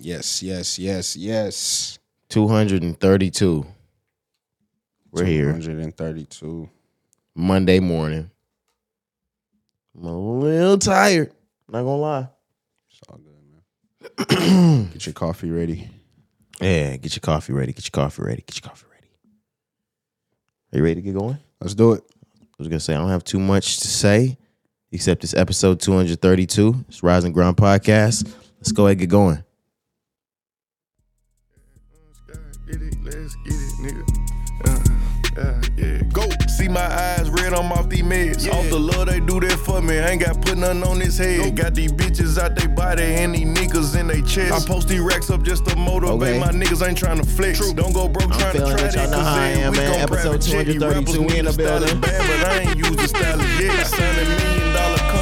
Yes, yes, yes, yes. 232. We're here 132. Monday morning. I'm a little tired. Not gonna lie. It's all good, man. Get your coffee ready. Yeah, get your coffee ready. Get your coffee ready. Get your coffee ready. Are you ready to get going? Let's do it. I was gonna say I don't have too much to say, except it's episode 232. It's Rise and Grind podcast. Let's go ahead and get going. Nigga. Uh, uh, yeah, go. See my eyes red, I'm off these meds. Off the love, they do that for me. I ain't got put nothing on his head. Got these bitches out they body and these niggas in they chest. I post these racks up just to motivate Okay. my niggas. Ain't trying to flex. Don't go broke trying to try it. Y'all that. know how I cause am, man. gon' Episode private check you 232, we in the to style building. it Bad, but I ain't used the style yet. Signing million dollar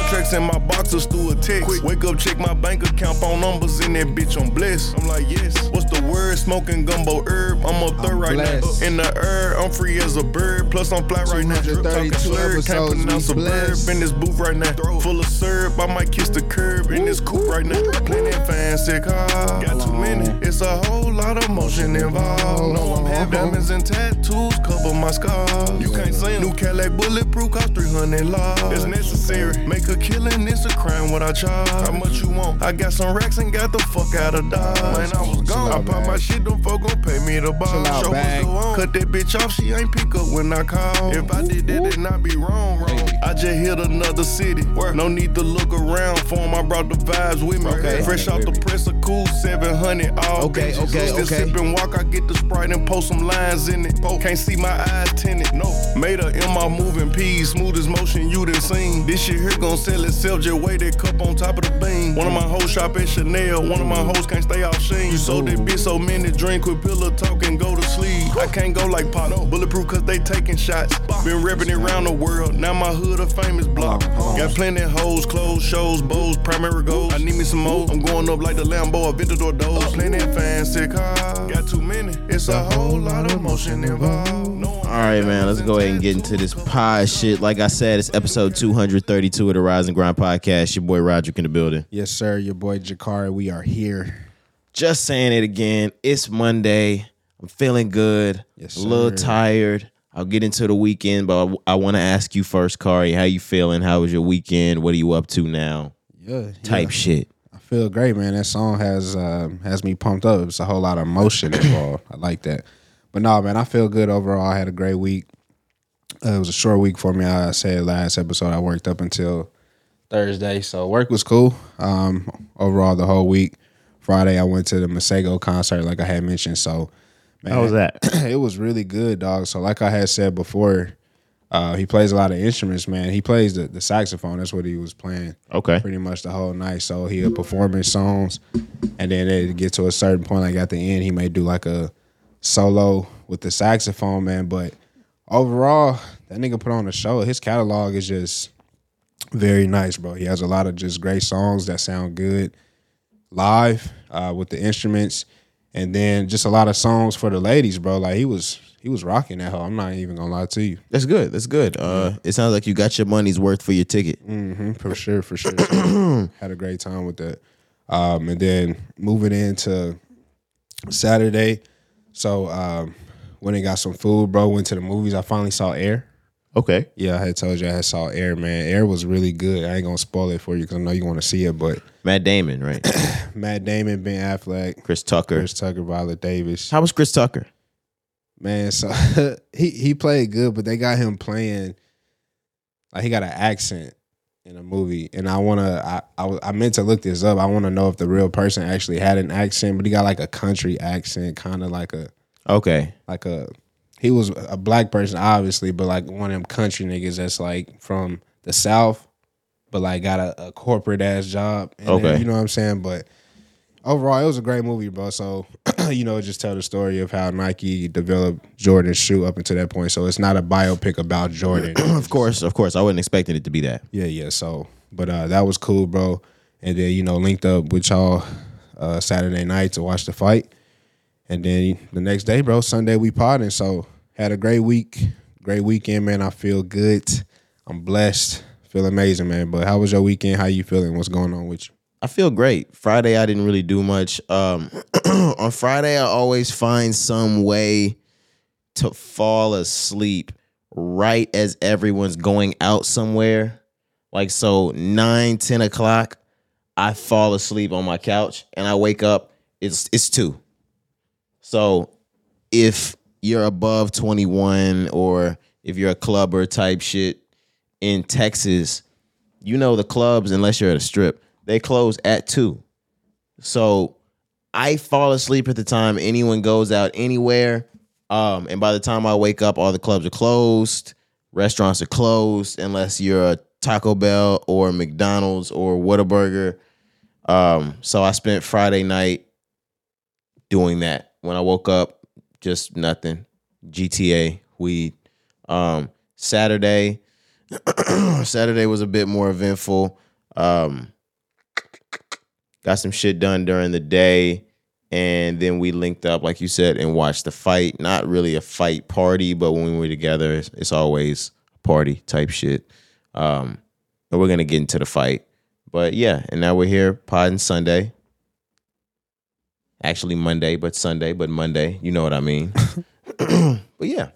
contracts in my boxers through a text. Quick, wake up, check my bank account, phone numbers in that bitch. I'm blessed. I'm like, yes. What's the word? Smoking gumbo herb. I'm up there I'm right blessed. now. In the herb, I'm free as a bird. Plus, I'm fly right now. 232 Talking slur, can't episodes, we pronounce a verb blessed. in this booth right now. Throw. Full of syrup, I might kiss the curb in this coupe right now. Plenty of fancy cars. Got too many. It's a whole lot of motion involved. No, I'm half diamonds and tattoos cover my scars. You can't see 'em. New Cadillac bulletproof cost 300 laws. It's necessary. Make a killing, is a crime what I charge. How much you want? I got some racks and got the fuck out of Dodge. Man, I was gone. I pop my shit, them folk gon' pay me the bar. Show go on. Cut that bitch off, she ain't pick up when I call. If I did that, then I be wrong, wrong. I just hit another city. No need to look around for 'em, I brought the vibes with me. Okay. Fresh off the press, a cool 700. All Okay, bitches. okay, Still okay. sip and walk, I get the sprite and post some lines in it. Can't see my eyes tinted. No, made her in my moving peas, smoothest motion you done seen. This shit here gon' sell itself, just weigh that cup on top of the beam. One of my hoes shop at Chanel, one of my hoes can't stay off sheen. You sold that bitch so many drink with pillow talk and go to sleep. I can't go like pop, bulletproof cause they taking shots. Been repping it around the world, now my hood a famous block. Got plenty hoes, clothes, shows, bows, primary goals. I need me some more. I'm going up like the Lambo, Aventador doors. Plenty fancy cars, got too many. It's a whole lot of motion involved. All right, man. Let's go ahead and get into this pie shit. Like I said, it's episode 232 of the Rise and Grind podcast. Your boy Roderick in the building. Yes, sir. Your boy Jakari. We are here. Just saying it again. It's Monday. I'm feeling good. Yes, a little sir. tired. I'll get into the weekend, but I, want to ask you first, Cari. How you feeling? How was your weekend? What are you up to now? Yeah. Type yeah. shit. I feel great, man. That song has um, has me pumped up. It's a whole lot of emotion involved. I like that. But no, man, I feel good overall. I had a great week. Uh, it was a short week for me. I said last episode I worked up until Thursday, so work was cool. Um, overall, the whole week. Friday, I went to the Masego concert, like I had mentioned. So, man, How was that? it was really good, dog. So, like I had said before, uh, he plays a lot of instruments, man. He plays the, the saxophone. That's what he was playing Okay. pretty much the whole night. So he'll perform his songs, and then it get to a certain point, like at the end, he may do like a solo with the saxophone, man. But overall, that nigga put on a show. His catalog is just very nice, bro. He has a lot of just great songs that sound good live uh, with the instruments, and then just a lot of songs for the ladies, bro. Like he was he was rocking that hoe. I'm not even gonna lie to you. That's good. That's good. Uh, it sounds like you got your money's worth for your ticket. hmm for sure, for sure. So, had a great time with that. Um, and then moving into Saturday, so um, when they got some food, bro. Went to the movies. I finally saw Air. Okay. Yeah, I had told you I had saw Air, man. Air was really good. I ain't gonna spoil it for you because I know you want to see it. But Matt Damon, right? Matt Damon, Ben Affleck, Chris Tucker. Chris Tucker, Viola Davis. How was Chris Tucker? Man, so he he played good, but they got him playing like he got an accent in a movie, and I wanna I I, I meant to look this up. I want to know if the real person actually had an accent, but he got like a country accent, kind of like a Okay. like a he was a black person obviously, but like one of them country niggas that's like from the south, but like got a, a corporate ass job. Okay. you know what I'm saying, but. Overall, it was a great movie, bro. So, you know, just tell the story of how Nike developed Jordan's shoe up until that point. So it's not a biopic about Jordan. Of course, of course. I wasn't expecting it to be that. yeah, yeah. So, but uh, that was cool, bro. And then you know, linked up with y'all uh, Saturday night to watch the fight. And then the next day, bro, Sunday we potting. So had a great week, great weekend, man. I feel good. I'm blessed. Feel amazing, man. But how was your weekend? How you feeling? What's going on with you? I feel great. Friday I didn't really do much. Um, on Friday I always find some way to fall asleep right as everyone's going out somewhere. Like so, nine, 10 o'clock, I fall asleep on my couch and I wake up. It's it's two. So if you're above 21 or if you're a clubber type shit in Texas, you know the clubs, unless you're at a strip, they close at two. So I fall asleep at the time anyone goes out anywhere. Um, and by the time I wake up, all the clubs are closed, restaurants are closed, unless you're a Taco Bell or McDonald's or Whataburger. Um, so I spent Friday night doing that. When I woke up, just nothing. GTA, weed. Um, Saturday, Saturday was a bit more eventful. Um, got some shit done during the day, and then we linked up, like you said, and watched the fight. Not really a fight party, but when we were together, it's, it's always a party type shit. Um, and we're gonna get into the fight, but yeah, and now we're here, Pod and Sunday. Actually, Monday, but Sunday, but Monday. You know what I mean. but yeah,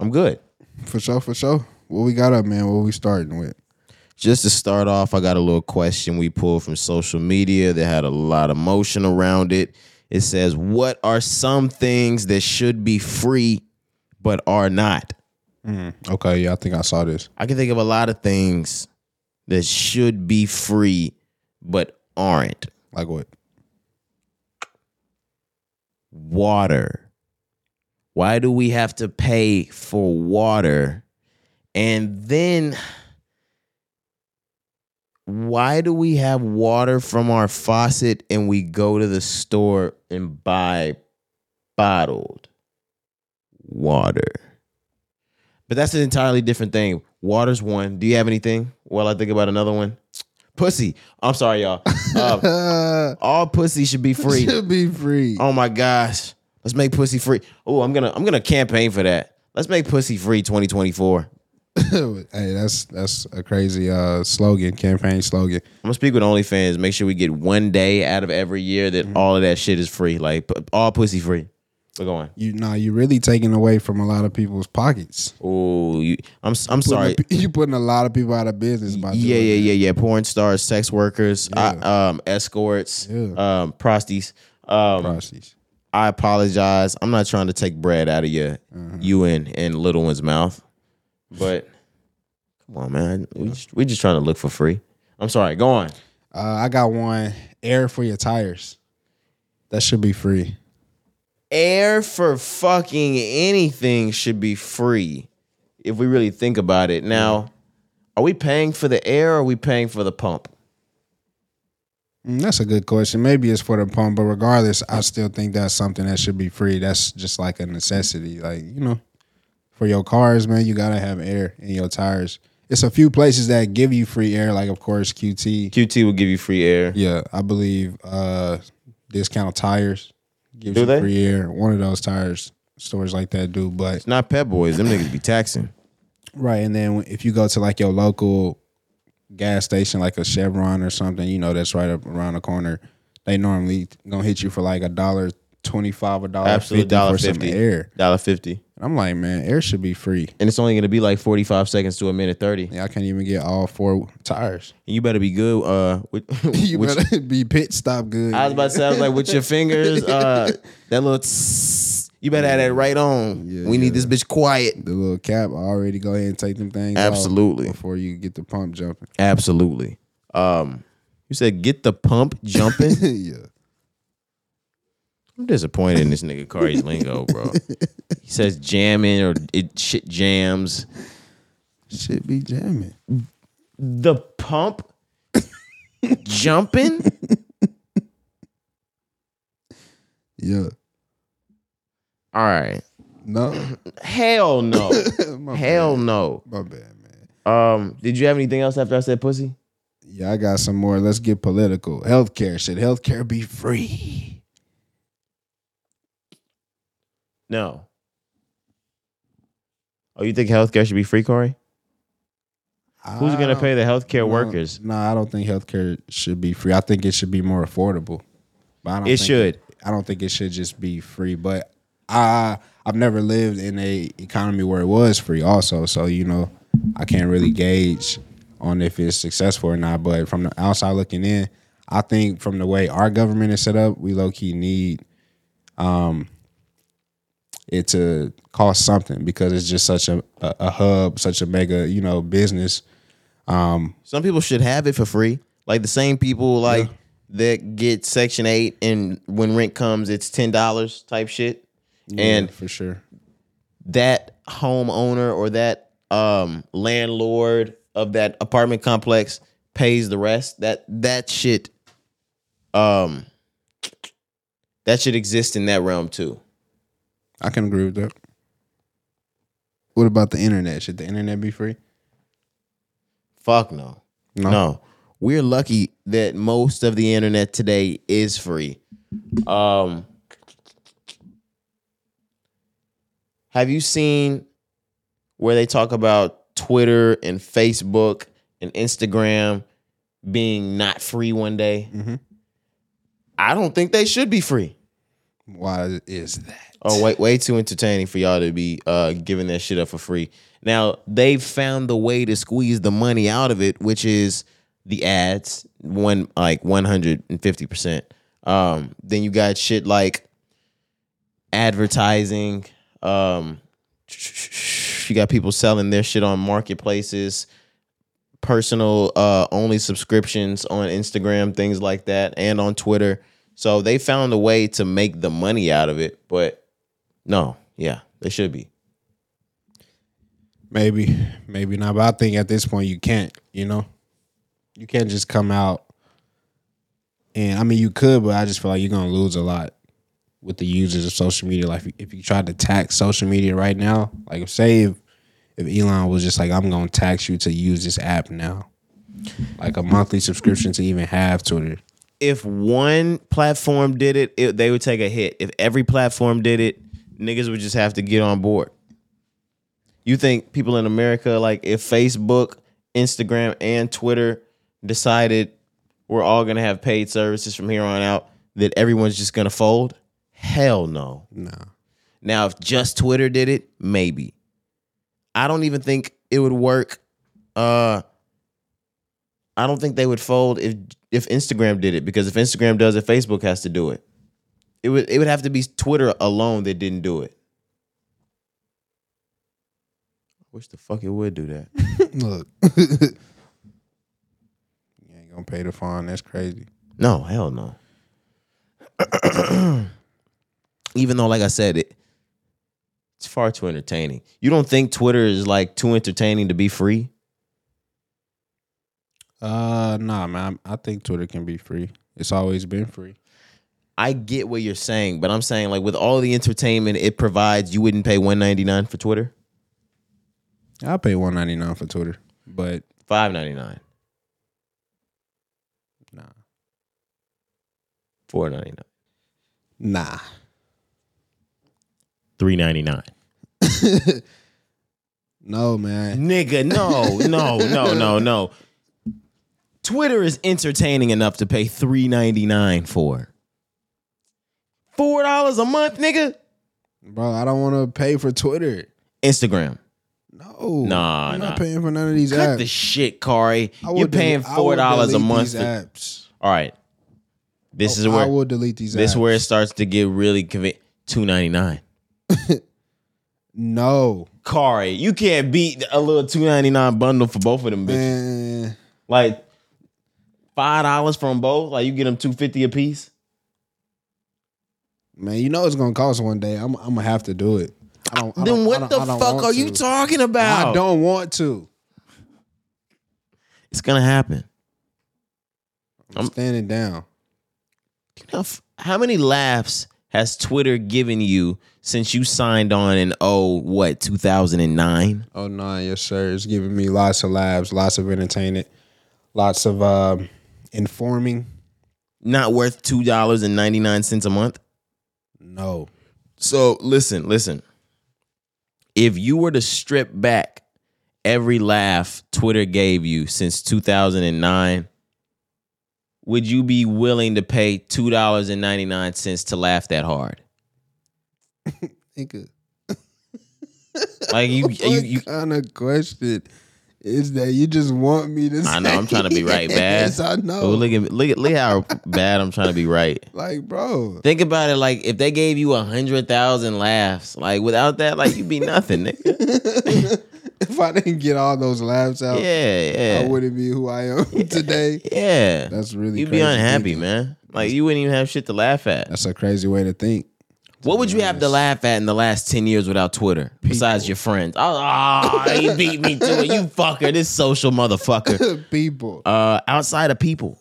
I'm good. For sure, for sure. What we got up, man? What we starting with? Just to start off, I got a little question we pulled from social media that had a lot of motion around it. It says, What are some things that should be free but are not? Mm-hmm. Okay, yeah, I think I saw this. I can think of a lot of things that should be free but aren't. Like what? Water. Why do we have to pay for water? And then why do we have water from our faucet and we go to the store and buy bottled water? But that's an entirely different thing. Water's one. Do you have anything while I think about another one? Pussy. I'm sorry, y'all. Uh, all pussy should be free. Should be free. Oh my gosh. Let's make pussy free. Oh, I'm gonna I'm gonna campaign for that. Let's make pussy free 2024. hey, that's that's a crazy uh slogan, campaign slogan. I'm gonna speak with OnlyFans. Make sure we get one day out of every year that all of that shit is free. Like all pussy free. We're going. You know, you're really taking away from a lot of people's pockets. Oh, you. I'm I'm sorry. A- you putting a lot of people out of business by Yeah, yeah, that. yeah, yeah. Porn stars, sex workers, I, um, escorts, Yeah. um, prosties. Um, prosties. I apologize. I'm not trying to take bread out of your Mm-hmm. you and and little one's mouth, but come on, man. We just, we just trying to look for free. I'm sorry. Go on. Uh, I got one. Air for your tires. That should be free. Air for fucking anything should be free, if we really think about it. Now, are we paying for the air or are we paying for the pump? Mm, That's a good question. Maybe it's for the pump, but regardless, I still think that's something that should be free. That's just like a necessity. Like, you know, for your cars, man, you gotta have air in your tires. It's a few places that give you free air, like of course QT. QT will give you free air. Yeah, I believe uh discount tires gives Do you they? free air. One of those tires stores like that do, but It's not Pep Boys. Them niggas be taxing. Right, and then if you go to like your local gas station, like a Chevron or something, you know that's right up around the corner. They normally gonna hit you for like a dollar twenty five, a dollar fifty for some air. Dollar fifty. And I'm like, man, air should be free. And it's only gonna be like forty five seconds to a minute thirty. Yeah, I can't even get all four tires. And you better be good. Uh, with, you with- better be pit stop good. I was about to say, I was like, with your fingers, uh, that little. tss, you better have that right on. Yeah, we need this bitch quiet. the little cap already go ahead and take them things off Absolutely. before you get the pump jumping. Absolutely. Um, you said get the pump jumping. yeah. I'm disappointed in this nigga Cari's lingo, bro. He says jamming or it shit jams. Shit be jamming. The pump jumping. Yeah. All right. No. Hell no. Hell bad. no. My bad, man. Um, did you have anything else after I said pussy? Yeah, I got some more. Let's get political. Healthcare. Should healthcare be free? No. Oh, you think healthcare should be free, Corey? Who's gonna pay the healthcare No, workers? No, I don't think healthcare should be free. I think it should be more affordable. But I don't It think should. I don't think it should just be free. But I I've never lived in a economy where it was free. Also, so you know, I can't really gauge on if it's successful or not. But from the outside looking in, I think from the way our government is set up, we low key need um it to cost something because it's just such a, a, a hub, such a mega, you know, business. Um, Some people should have it for free. Like the same people like that get Section Eight, and when rent comes, it's ten dollars type shit. and for sure. that homeowner or that um, landlord of that apartment complex pays the rest. That that shit, um, that should exist in that realm too. I can agree with that. What about the internet? Should the internet be free? Fuck no. No. No. We're lucky that most of the internet today is free. Um Have you seen where they talk about Twitter and Facebook and Instagram being not free one day? Mhm. I don't think they should be free. Why is that? Oh, wait, way too entertaining for y'all to be uh, giving that shit up for free. Now they've found the way to squeeze the money out of it, which is the ads, one like one hundred and fifty percent. Um, then you got shit like advertising. Um, you got people selling their shit on marketplaces, personal uh, only subscriptions on Instagram, things like that, and on Twitter. So they found a way to make the money out of it, but no, yeah, they should be. Maybe, maybe not. But I think at this point you can't. You know, you can't just come out. And I mean, you could, but I just feel like you're gonna lose a lot with the users of social media. Like, if you try to tax social media right now, like, say if, if Elon was just like, I'm gonna tax you to use this app now, like a monthly subscription to even have Twitter. If one platform did it, it, they would take a hit. If every platform did it, niggas would just have to get on board. You think people in America, like if Facebook, Instagram, and Twitter decided we're all gonna have paid services from here on out, that everyone's just gonna fold? Hell no. No. Now, if just Twitter did it, maybe. I don't even think it would work. Uh, I don't think they would fold if if Instagram did it because if Instagram does it, Facebook has to do it. It would it would have to be Twitter alone that didn't do it. I wish the fuck it would do that. Look, you ain't gonna pay the fine. That's crazy. No, hell no. Even though, like I said, it it's far too entertaining. You don't think Twitter is like too entertaining to be free? Uh, nah, man. I think Twitter can be free. It's always been free. I get what you're saying, but I'm saying like with all the entertainment it provides, you wouldn't pay 199 for Twitter? I pay one ninety nine for Twitter, but 599, nah, 499, nah. 399. No, man. Nigga, no, no, no, no, no. Twitter is entertaining enough to pay 399 for. $4 a month, nigga? Bro, I don't want to pay for Twitter. Instagram. No, Nah, I'm nah. not paying for none of these apps. Cut apps. the shit, Cari. You're paying delete- I would $4 a delete month. These For, apps. all right. This oh, is I where will delete these. this apps. where it starts to get really convenient. 299. No, Cari, you can't beat a little 299 bundle for both of them bitches. man. Like five dollars from both. Like you get them 250 a piece. Man, you know it's gonna cost one day. I'm, I'm gonna have to do it. I don't. I Then don't- what the fuck are you talking about? I don't want to. It's gonna happen. I'm standing down. You know, f- how many laughs has Twitter given you since you signed on in oh what 2009? Oh no, yes sir. It's giving me lots of laughs, lots of entertainment, lots of um, informing. Not worth two dollars and ninety nine cents a month. No, So listen, listen. If you were to strip back every laugh Twitter gave you since 2009, would you be willing to pay $2.99 to laugh that hard? Nigga, Like you, you, you kind of question is that? You just want me to? I know I'm trying to be right, bad. Yes, I know. Oh, look at look at look how bad I'm trying to be right. like, bro, Think about it, like if they gave you a hundred thousand laughs, like without that, like you'd be nothing, nigga. if I didn't get all those laughs out, Yeah, I wouldn't be who I am today. yeah. That's really You'd be unhappy, thinking. man. Like you wouldn't even have shit to laugh at. That's a crazy way to think. What would you have to laugh at in the last ten years without Twitter, besides your friends? Oh, ah, he beat me to it. You fucker, this social motherfucker. People, Uh, outside of people,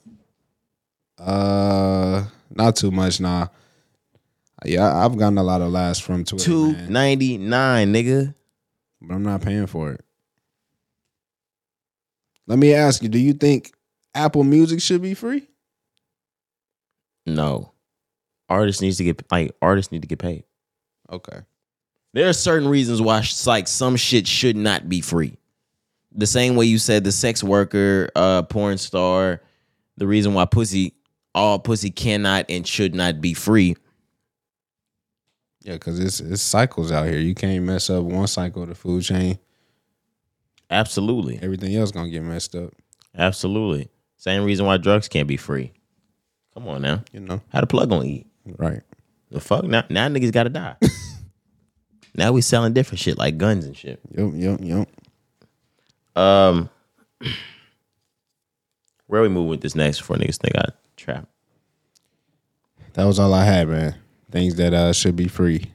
uh, not too much, nah. Yeah, I've gotten a lot of laughs from Twitter, two man, nigga. but I'm not paying for it. Let me ask you: Do you think Apple Music should be free? No, artists needs to get like artists need to get paid. Okay. There are certain reasons why like some shit should not be free. The same way you said the sex worker, uh, porn star, the reason why pussy, all pussy cannot and should not be free. Yeah, because it's it's cycles out here. You can't mess up one cycle of the food chain. Absolutely, Everything else gonna get messed up. absolutely. Same reason why drugs can't be free. Come on now, You know, how the plug gonna eat? Right? The fuck now? Now niggas gotta die. now we selling different shit like guns and shit. Yep, yep, yep. Um, where we move with this next before niggas think I trap? That was all I had, man. Things that uh should be free.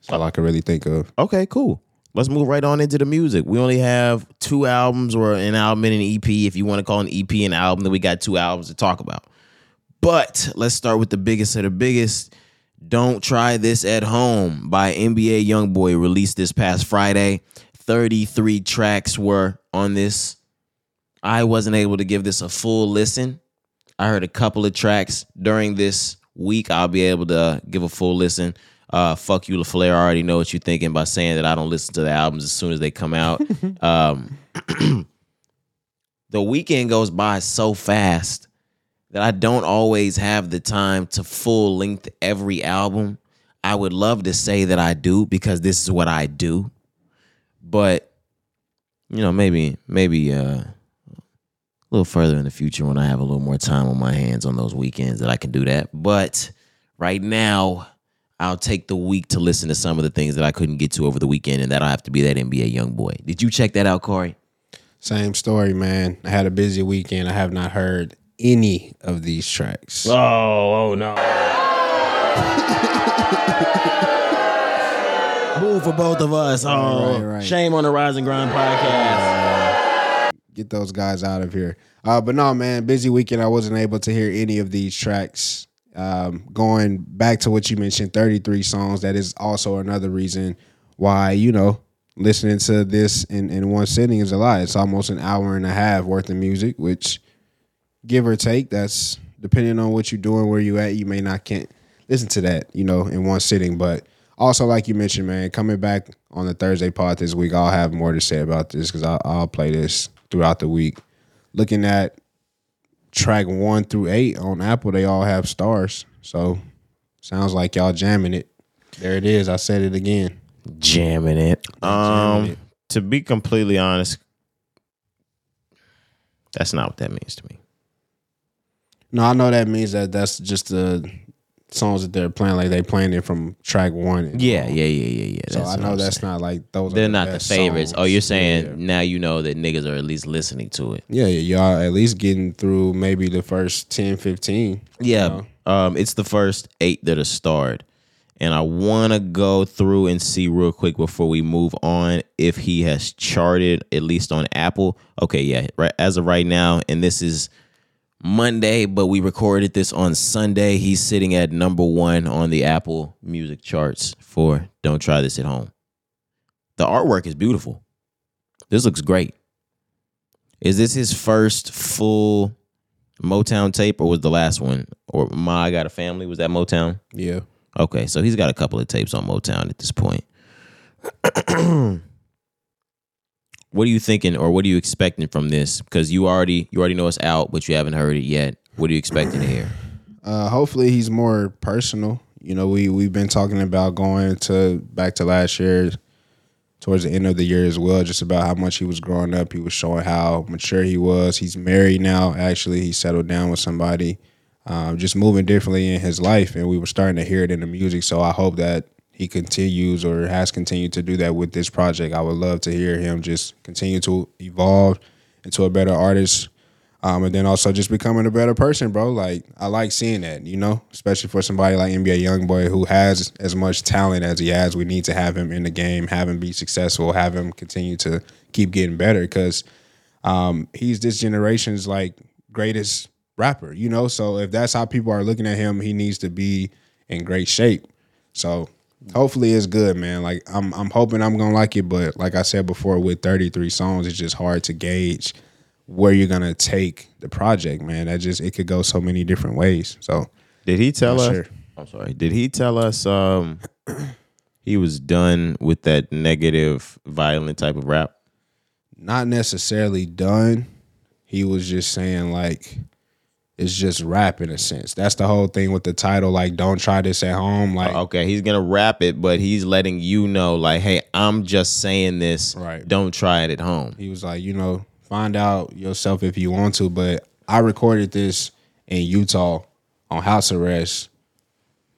That's all I could really think of. Okay, cool. Let's move right on into the music. We only have two albums or an album and an EP. If you want to call an EP an album, then we got two albums to talk about. But let's start with the biggest of the biggest. Don't Try This at Home by NBA Youngboy released this past Friday. 33 tracks were on this. I wasn't able to give this a full listen. I heard a couple of tracks during this week. I'll be able to give a full listen. Uh, fuck you, LaFleur. I already know what you're thinking by saying that I don't listen to the albums as soon as they come out. um, the weekend goes by so fast that I don't always have the time to full length every album. I would love to say that I do because this is what I do. But you know, maybe maybe uh a little further in the future when I have a little more time on my hands on those weekends that I can do that. But right now, I'll take the week to listen to some of the things that I couldn't get to over the weekend, and that'll have to be that NBA YoungBoy. Did you check that out, Corey? Same story, man. I had a busy weekend. I have not heard any of these tracks. Oh, oh no. Boo for both of us. Oh, Right, right. shame on the Rise and Grind podcast. Get those guys out of here. Uh, but no, man, busy weekend. I wasn't able to hear any of these tracks. Um, going back to what you mentioned, 33 songs. That is also another reason why, you know, listening to this in, in one sitting is a lot. It's almost an hour and a half worth of music, which give or take, that's depending on what you're doing, where you at, you may not can't listen to that, you know, in one sitting. But also, like you mentioned, man, coming back on the Thursday pod this week, I'll have more to say about this because I'll, I'll play this throughout the week. Looking at track one through eight on Apple, they all have stars. So sounds like y'all jamming it. There it is. I said it again. Jamming it. Um, it. to be completely honest, that's not what that means to me. No, I know that means that that's just the songs that they're playing. Like they playing it from track one. Yeah, yeah, yeah, yeah, yeah. So I know that's saying. not like those. They're not the favorites. Oh, you're saying Yeah. now you know that niggas are at least listening to it. Yeah, yeah, y'all at least getting through maybe the first 10, 15. Yeah. Um, it's the first eight that are starred. And I want to go through and see real quick before we move on if he has charted at least on Apple. Okay, yeah, right as of right now, and this is Monday, but we recorded this on Sunday. He's sitting at number one on the Apple Music charts for "Don't Try This at Home." The artwork is beautiful. This looks great. Is this his first full Motown tape, or was the last one? Or Ma I Got a Family? Was that Motown? Yeah. Okay, so he's got a couple of tapes on Motown at this point. What are you thinking, or what are you expecting from this? Because you already you already know it's out, but you haven't heard it yet. What are you expecting to hear? Uh, hopefully he's more personal. You know, we we've been talking about going to back to last year, towards the end of the year as well, just about how much he was growing up. He was showing how mature he was. He's married now. Actually, he settled down with somebody, um, just moving differently in his life, and we were starting to hear it in the music. So I hope that he continues or has continued to do that with this project. I would love to hear him just continue to evolve into a better artist. Um, and then also just becoming a better person, bro. Like I like seeing that, you know, especially for somebody like NBA YoungBoy who has as much talent as he has. We need to have him in the game, have him be successful, have him continue to keep getting better because um, he's this generation's like greatest rapper, you know. So if that's how people are looking at him, he needs to be in great shape. So hopefully it's good, man. Like I'm I'm hoping I'm gonna like it, but like I said before, with 33 songs, it's just hard to gauge where you're gonna take the project, man. That just it could go so many different ways. So Did he tell us? sure. I'm sorry. Did he tell us um he was done with that negative, violent type of rap? not necessarily done. He was just saying like it's just rap in a sense. That's the whole thing with the title. Like, don't try this at home. Like, oh, Okay, he's gonna rap it, but he's letting you know, like, hey, I'm just saying this. Right. Don't try it at home. he was like, you know, find out yourself if you want to. But I recorded this in Utah on house arrest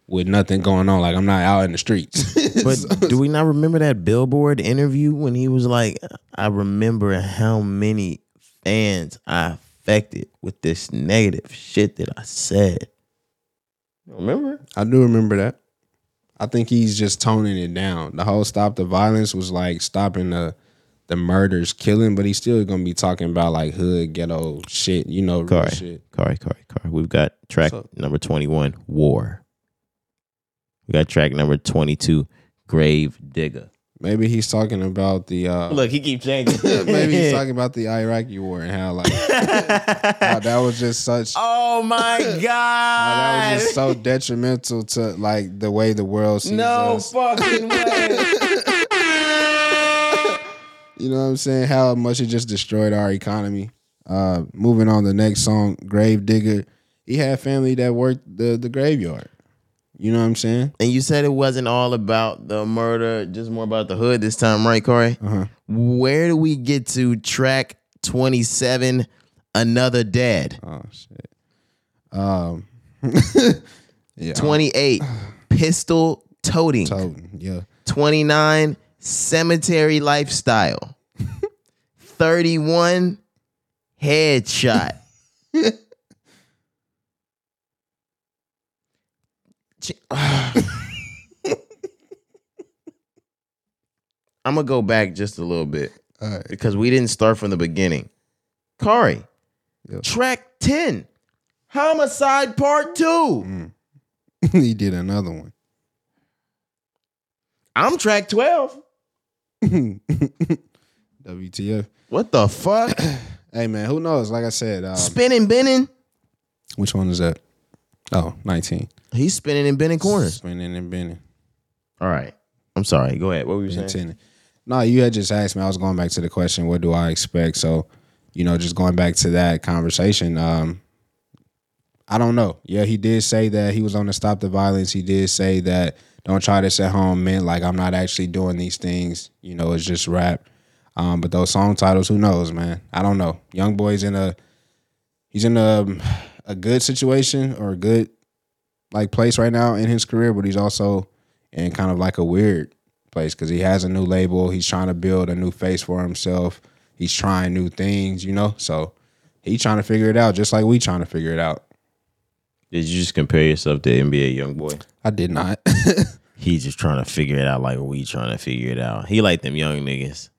with nothing going on. Like, I'm not out in the streets. But do we not remember that Billboard interview when he was like, I remember how many fans I affected with this negative shit that I said. Remember? I do remember that. I think he's just toning it down. The whole stop the violence was like stopping the the murders, killing, but he's still gonna be talking about like hood ghetto shit, you know, real Kari, shit. Cari, Cari, Cari. We've got track What's number 21, War. We got track number 22, Grave Digger. Maybe he's talking about the uh Look, he keeps changing. maybe he's talking about the Iraqi war and how like how that was just such Oh my how that was just so detrimental to like the way the world sees us. no us. fucking way. You know what I'm saying? How much it just destroyed our economy. Uh, moving on the next song, Grave Digger. He had family that worked the, the graveyard. You know what I'm saying? And you said it wasn't all about the murder, just more about the hood this time, right, Corey? Uh-huh. Where do we get to track 27, Another Dead? Oh shit. Um Yeah. 28, Pistol Toting. Toting, yeah. 29, Cemetery Lifestyle. 31, Headshot. Ch- I'm gonna go back just a little bit All right. because we didn't start from the beginning. Cari, Yeah. track 10, Homicide Part 2. he did another one. I'm track 12. WTF. What the fuck? Hey man, who knows? Like I said, um, spinning, bending. which one is that? Oh, 19. He's spinning and bending corners. Spinning and bending. All right. I'm sorry. Go ahead. What were you saying? Intended. No, you had just asked me. I was going back to the question, what do I expect? So, you know, just going back to that conversation, um, I don't know. Yeah, he did say that he was on the stop the violence. He did say that don't try this at home meant like I'm not actually doing these things. You know, it's just rap. Um, but those song titles, who knows, man? I don't know. Young boy's in a he's in a a good situation or a good like place right now in his career, but he's also in kind of like a weird place because he has a new label. He's trying to build a new face for himself. He's trying new things, you know. So he's trying to figure it out, just like we trying to figure it out. Did you just compare yourself to NBA YoungBoy? I did not. He's just trying to figure it out like we trying to figure it out. He like them young niggas.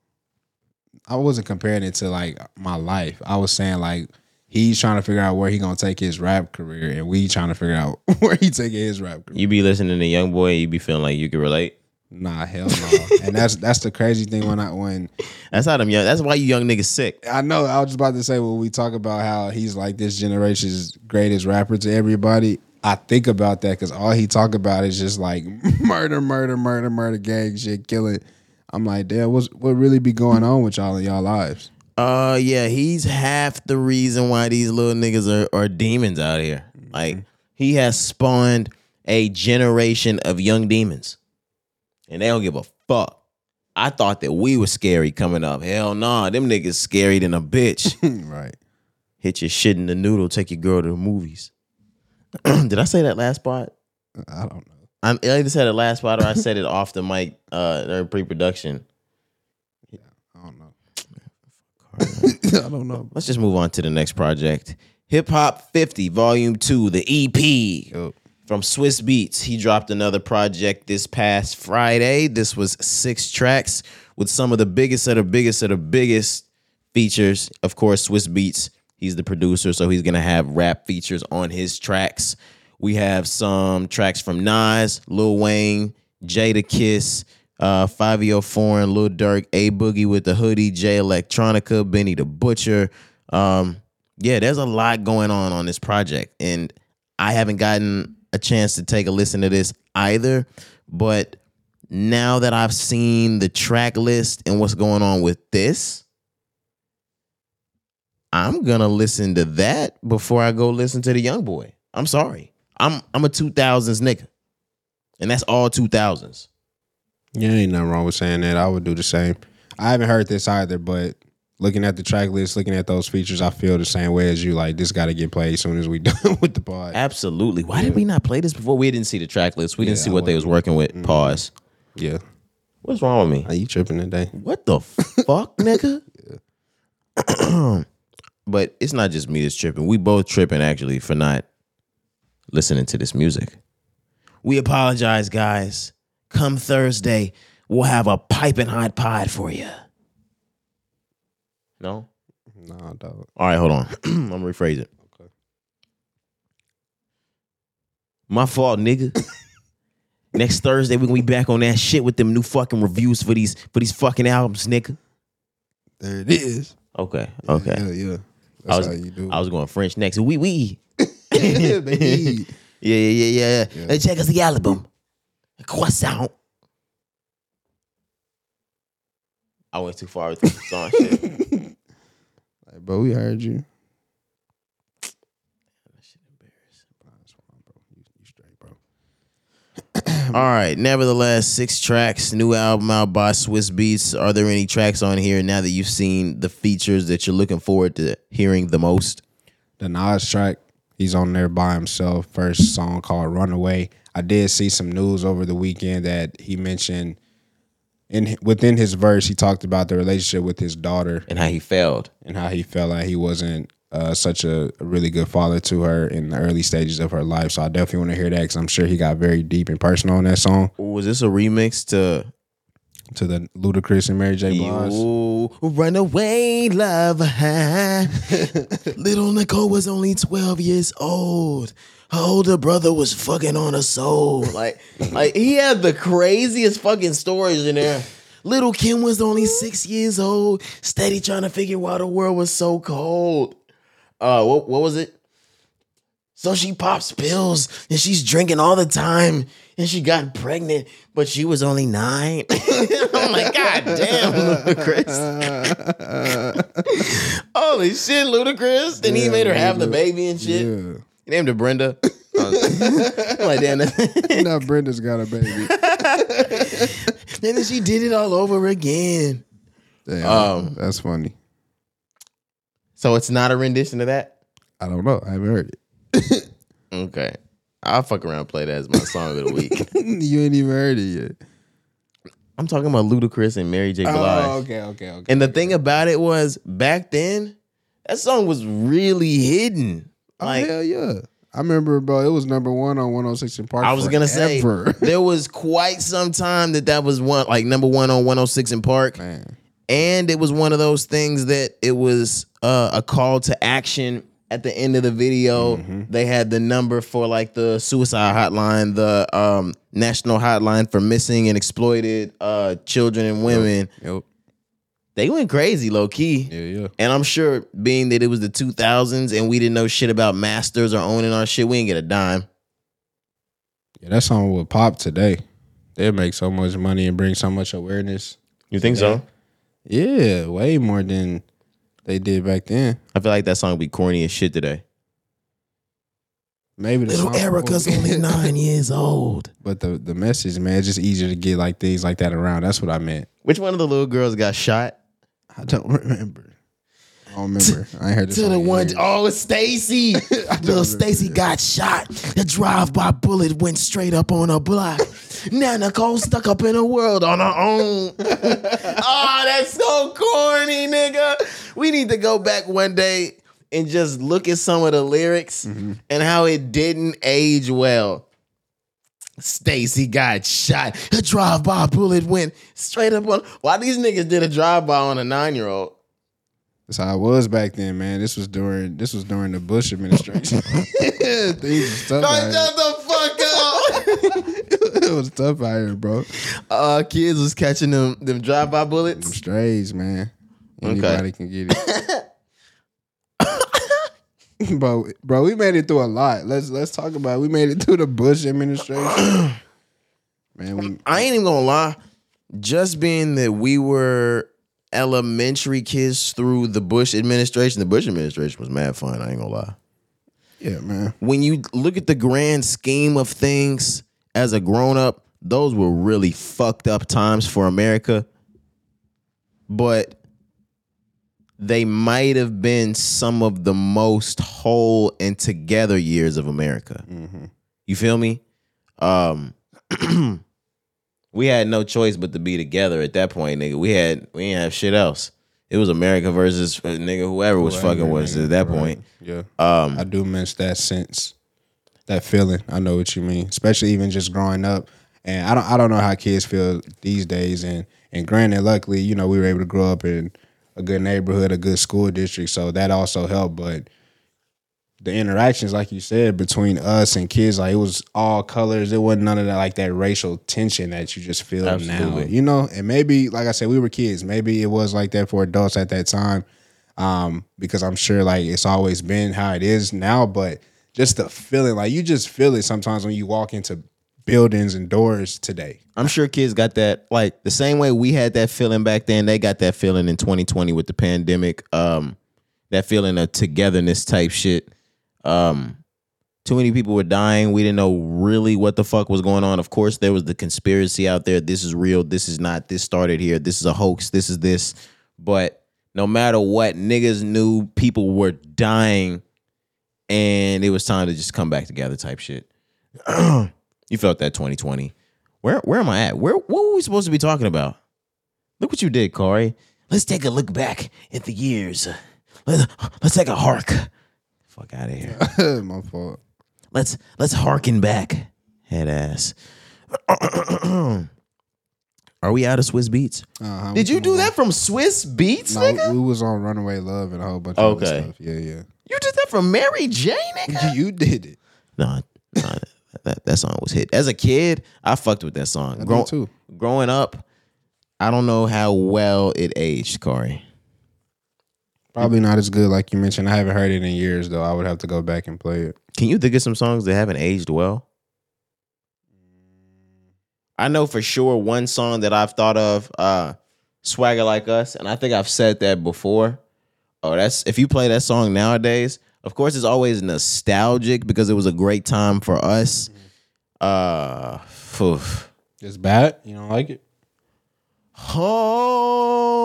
I wasn't comparing it to like my life. I was saying like he's trying to figure out where he gonna take his rap career, and we trying to figure out where he taking his rap career. You be listening to young boy, you be feeling like you can relate. Nah, hell no. and that's that's the crazy thing when I when That's how them young. That's why you young niggas sick. I know I was just about to say when we talk about how he's like this generation's greatest rapper to everybody. I think about that because all he talk about is just like murder, murder, murder, murder, gang shit, killing. I'm like, damn, what's what really be going on with y'all in y'all lives? Uh yeah, he's half the reason why these little niggas are, are demons out here. Like he has spawned a generation of young demons. And they don't give a fuck. I thought that we were scary coming up. Hell nah, them niggas scary than a bitch. right. Hit your shit in the noodle, take your girl to the movies. Did I say that last part? I don't know. I'm, I either said it last part or I said it off the mic uh during pre-production. I don't know. I don't know. Let's just move on to the next project. Hip Hop 50, Volume 2, the EP Yo, from Swizz Beatz. He dropped another project this past Friday. This was six tracks with some of the biggest of the biggest of the biggest features. Of course, Swizz Beatz, he's the producer, so he's going to have rap features on his tracks. We have some tracks from Nas, Lil Wayne, Jadakiss, uh, Fivio Foreign, Lil Durk, A Boogie with the hoodie, Jay Electronica, Benny the Butcher. Um, yeah, there's a lot going on on this project, and I haven't gotten a chance to take a listen to this either. But now that I've seen the track list and what's going on with this, I'm gonna listen to that before I go listen to the Young Boy. I'm sorry, I'm I'm a 2000s nigga, and that's all 2000s. Yeah, ain't nothing wrong with saying that. I would do the same. I haven't heard this either, but looking at the track list, looking at those features, I feel the same way as you. Like this got to get played as soon as we done with the pod. Absolutely. Why did we not play this before? We didn't see the track list. We didn't see I what they was working with. Mm-hmm. Pause. Yeah, What's wrong with me? are you tripping today? What the fuck, nigga? but it's not just me that's tripping. We both tripping actually for not listening to this music. We apologize, guys. Come Thursday, we'll have a piping hot pod for you. No? No, dog. All right, hold on. I'm gonna rephrase it. Okay. My fault, nigga. Next Thursday, we're gonna be back on that shit with them new fucking reviews for these for these fucking albums, nigga. There it is. Okay, okay. Yeah, yeah. I That's was, how you do. I was going French next. Oui, oui. yeah. Yeah, yeah, yeah, yeah. Yeah. Hey, check us the album. Croissant. I went too far with the song shit. Like, bro, we heard you. You straight, bro. All right. Nevertheless, six tracks, new album out by Swizz Beatz. Are there any tracks on here now that you've seen the features that you're looking forward to hearing the most? The Nas track, he's on there by himself. First song called Runaway. I did see some news over the weekend that he mentioned in within his verse, he talked about the relationship with his daughter And how he failed. and how he felt like he wasn't uh, such a, a really good father to her in the early stages of her life. So I definitely want to hear that because I'm sure he got very deep and personal on that song Was this a remix to to the Ludacris and Mary J. Blige. You run away, love. Little Nicole was only 12 years old. Her older brother was fucking on her soul. Like, like he had the craziest fucking stories in there. Little Kim was only six years old, steady trying to figure why the world was so cold. Uh, what what was it? So she pops pills and she's drinking all the time and she got pregnant, but she was only nine. I'm like, God damn, Ludacris. Holy shit, Ludacris. And he made her have the baby and shit. Yeah. He named her Brenda. I'm like, damn. now Brenda's got a baby. and then she did it all over again. Damn, Um, that's funny. So it's not a rendition of that? I don't know. I haven't heard it. Okay. I'll fuck around and play that as my song of the week. you ain't even heard it yet. I'm talking about Ludacris and Mary J. Blige. Oh, okay, okay, okay. And the thing about it was back then, that song was really hidden. Like oh, hell yeah. I remember, bro, it was number one on 106 & Park. I was gonna say, forever. there was quite some time that that was one like number one on 106 & Park, Man. and it was one of those things that it was uh, a call to action at the end of the video. Mm-hmm. They had the number for like the suicide hotline, the um, national hotline for missing and exploited uh, children and women. Yep. They went crazy, low key. Yeah, yeah. And I'm sure being that it was the 2000s and we didn't know shit about masters or owning our shit, we didn't get a dime. Yeah, that song would pop today. They'd make so much money and bring so much awareness. You think so? Yeah, way more than they did back then. I feel like that song would be corny as shit today. Maybe the only nine years old. but the the message, man, it's just easier to get like things like that around. That's what I meant. Which one of the little girls got shot? I don't remember. I don't remember. I heard this To the one, oh, it's Stacy. Little Stacy got shot. The drive-by bullet went straight up on her block. now Nicole stuck up in a world on her own. oh, that's so corny, nigga. We need to go back one day and just look at some of the lyrics mm-hmm. and how it didn't age well. Stacy got shot. A drive-by bullet went straight up on. Why these niggas did a drive-by on a nine-year-old? That's how it was back then, man. This was during this was during the Bush administration. Things was tough shut the fuck up. it was tough out here, bro. uh, kids was catching them them drive by bullets. Them strays, man. Okay. Anybody can get it. bro, bro, we made it through a lot. Let's let's talk about. It. We made it through the Bush administration. man, we I ain't even gonna lie. Just being that we were elementary kids through the Bush administration, the Bush administration was mad fun. I ain't gonna lie. yeah, man. When you look at the grand scheme of things as a grown up, those were really fucked up times for America. But they might have been some of the most whole and together years of America. You feel me? Um we had no choice but to be together at that point, nigga. We had we didn't have shit else. It was America versus uh, nigga whoever was Whoever, fucking was nigga, at that right. point. Yeah. Um I do miss that sense, that feeling. I know what you mean, especially even just growing up. And I don't, I don't know how kids feel these days. And and granted, luckily, you know, we were able to grow up in a good neighborhood, a good school district, so that also helped. But the interactions, like you said, between us and kids, like it was all colors. It wasn't none of that like that racial tension that you just feel now. You know, and maybe, like I said, we were kids. Maybe it was like that for adults at that time um, because I'm sure like it's always been how it is now. But just the feeling, like you just feel it sometimes when you walk into buildings and doors today. I'm sure kids got that like the same way we had that feeling back then. They got that feeling in 2020 with the pandemic. Um, that feeling of togetherness type shit. Um, too many people were dying. We didn't know really what the fuck was going on. Of course, there was the conspiracy out there. This is real. This is not. This started here. This is a hoax. This is this. But no matter what, niggas knew people were dying, and it was time to just come back together. Type shit. you felt that 2020. Where where am I at? Where what were we supposed to be talking about? Look what you did, Corey. Let's take a look back at the years. Let's, let's take a hark. Fuck out of here. My fault. Let's let's harken back. Head ass. Are we out of Swizz Beatz? Uh-huh. Did you do that from Swizz Beatz, No, nigga? we was on Runaway Love and a whole bunch of Okay. other stuff. Yeah, yeah. You did that from Mary J, nigga? You did it. Nah, no, that that song was hit. As a kid, I fucked with that song. I Grow- did too. Growing up, I don't know how well it aged, Corey. Probably not as good like you mentioned. I haven't heard it in years though. I would have to go back and play it. Can you think of some songs that haven't aged well? I know for sure one song that I've thought of, uh, Swagger Like Us, and I think I've said that before. Oh, that's if you play that song nowadays, of course it's always nostalgic because it was a great time for us. Uh phew. It's bad. You don't like it? Over.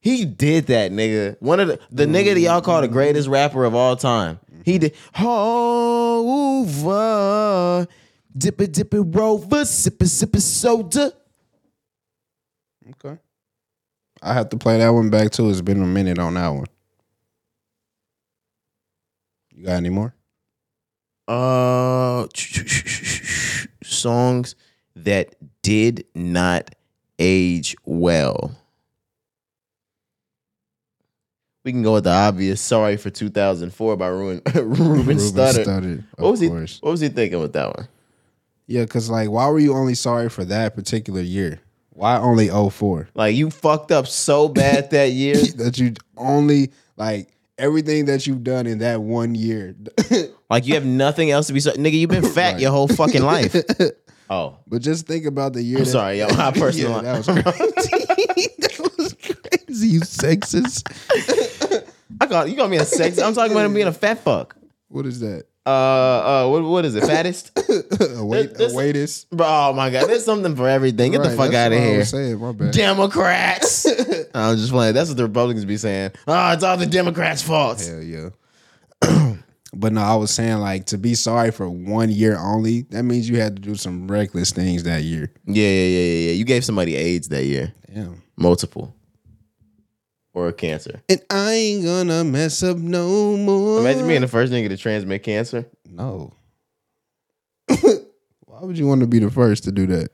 he did that, nigga. One of the the nigga that y'all call the greatest rapper of all time. He did over. Dip it, dip it, rover, sip it, sip it, soda. Okay. I have to play that one back too. It's been a minute on that one. You got any more? Uh, songs that did not age well. We can go with the obvious. Sorry for 2004 by Ruben, Ruben, Studdard. Studdard, What was he? course. What was he thinking with that one? Yeah, because like, why were you only sorry for that particular year? Why only 04? Like you fucked up so bad that year. that you only like everything that you've done in that one year. Like you have nothing else to be. So- Nigga, you've been fat Right. your whole fucking life. Oh, But just think about the year. I'm that- sorry, yo, my personal. Yeah, that was crazy. that was crazy. You sexist. I call you call me a sex. I'm talking about him being a fat fuck. What is that? Uh, uh, what what is it? Fattest? a wait, a This-. Bro, oh my god, there's something for everything. Get the fuck out of here. saying, my bad. Democrats. I'm just playing. That's what the Republicans be saying. Oh, it's all the Democrats' fault. Hell yeah. but no, I was saying like to be sorry for one year only. That means you had to do some reckless things that year. Yeah, yeah, yeah, yeah, yeah. You gave somebody AIDS that year, Damn. multiple, or a cancer. And I ain't gonna mess up no more. Imagine being the first nigga to transmit cancer. no. Why would you want to be the first to do that?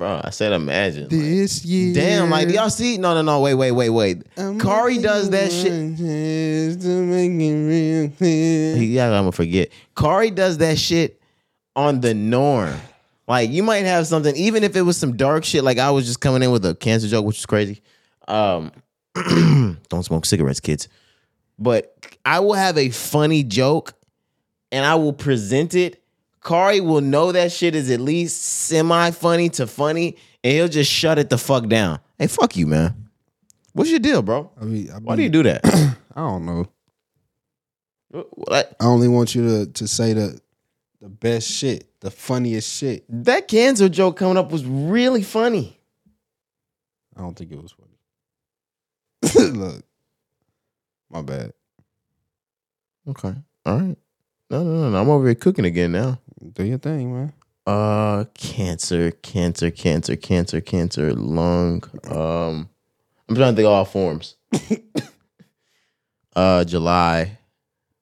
Bro, I said imagine. like, This year. damn, like do y'all see? No, no, no. Wait, wait, wait, wait. Cari does that shit. shit. To make it real. Yeah, I'm gonna forget. Cari does that shit on the norm. Like you might have something, even if it was some dark shit. Like I was just coming in with a cancer joke, which is crazy. Um, don't smoke cigarettes, kids. But I will have a funny joke, and I will present it. Cari will know that shit is at least semi funny to funny, and he'll just shut it the fuck down. Hey, fuck you, man. What's your deal, bro? I mean, I Why do you do that? I don't know. Like, I only want you to to say the the best shit, the funniest shit. that cancer joke coming up was really funny. I don't think it was funny. Look, my bad. Okay. All right. No, no, no, no. I'm over here cooking again now. Do your thing, man. Uh cancer, cancer, cancer, cancer, cancer, lung. Um I'm trying to think of all forms. uh July.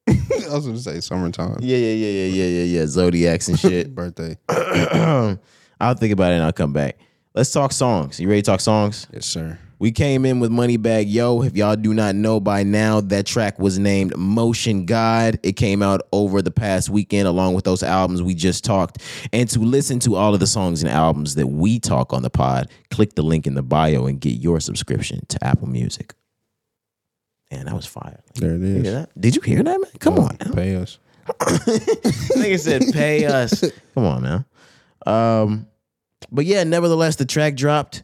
I was gonna say summertime. Yeah, yeah, yeah, yeah, yeah, yeah, yeah. Zodiacs and shit. Birthday. I'll think about it and I'll come back. Let's talk songs. You ready to talk songs? Yes, sir. We came in with Moneybagg Yo. If y'all do not know by now, that track was named Motion God. It came out over the past weekend along with those albums we just talked. And to listen to all of the songs and albums that we talk on the pod, click the link in the bio and get your subscription to Apple Music. Man, that was fire. There it You hear that? Did you hear that, man? Come on now. Pay us. Nigga said, pay us. Come on now. Um, but yeah, nevertheless, the track dropped.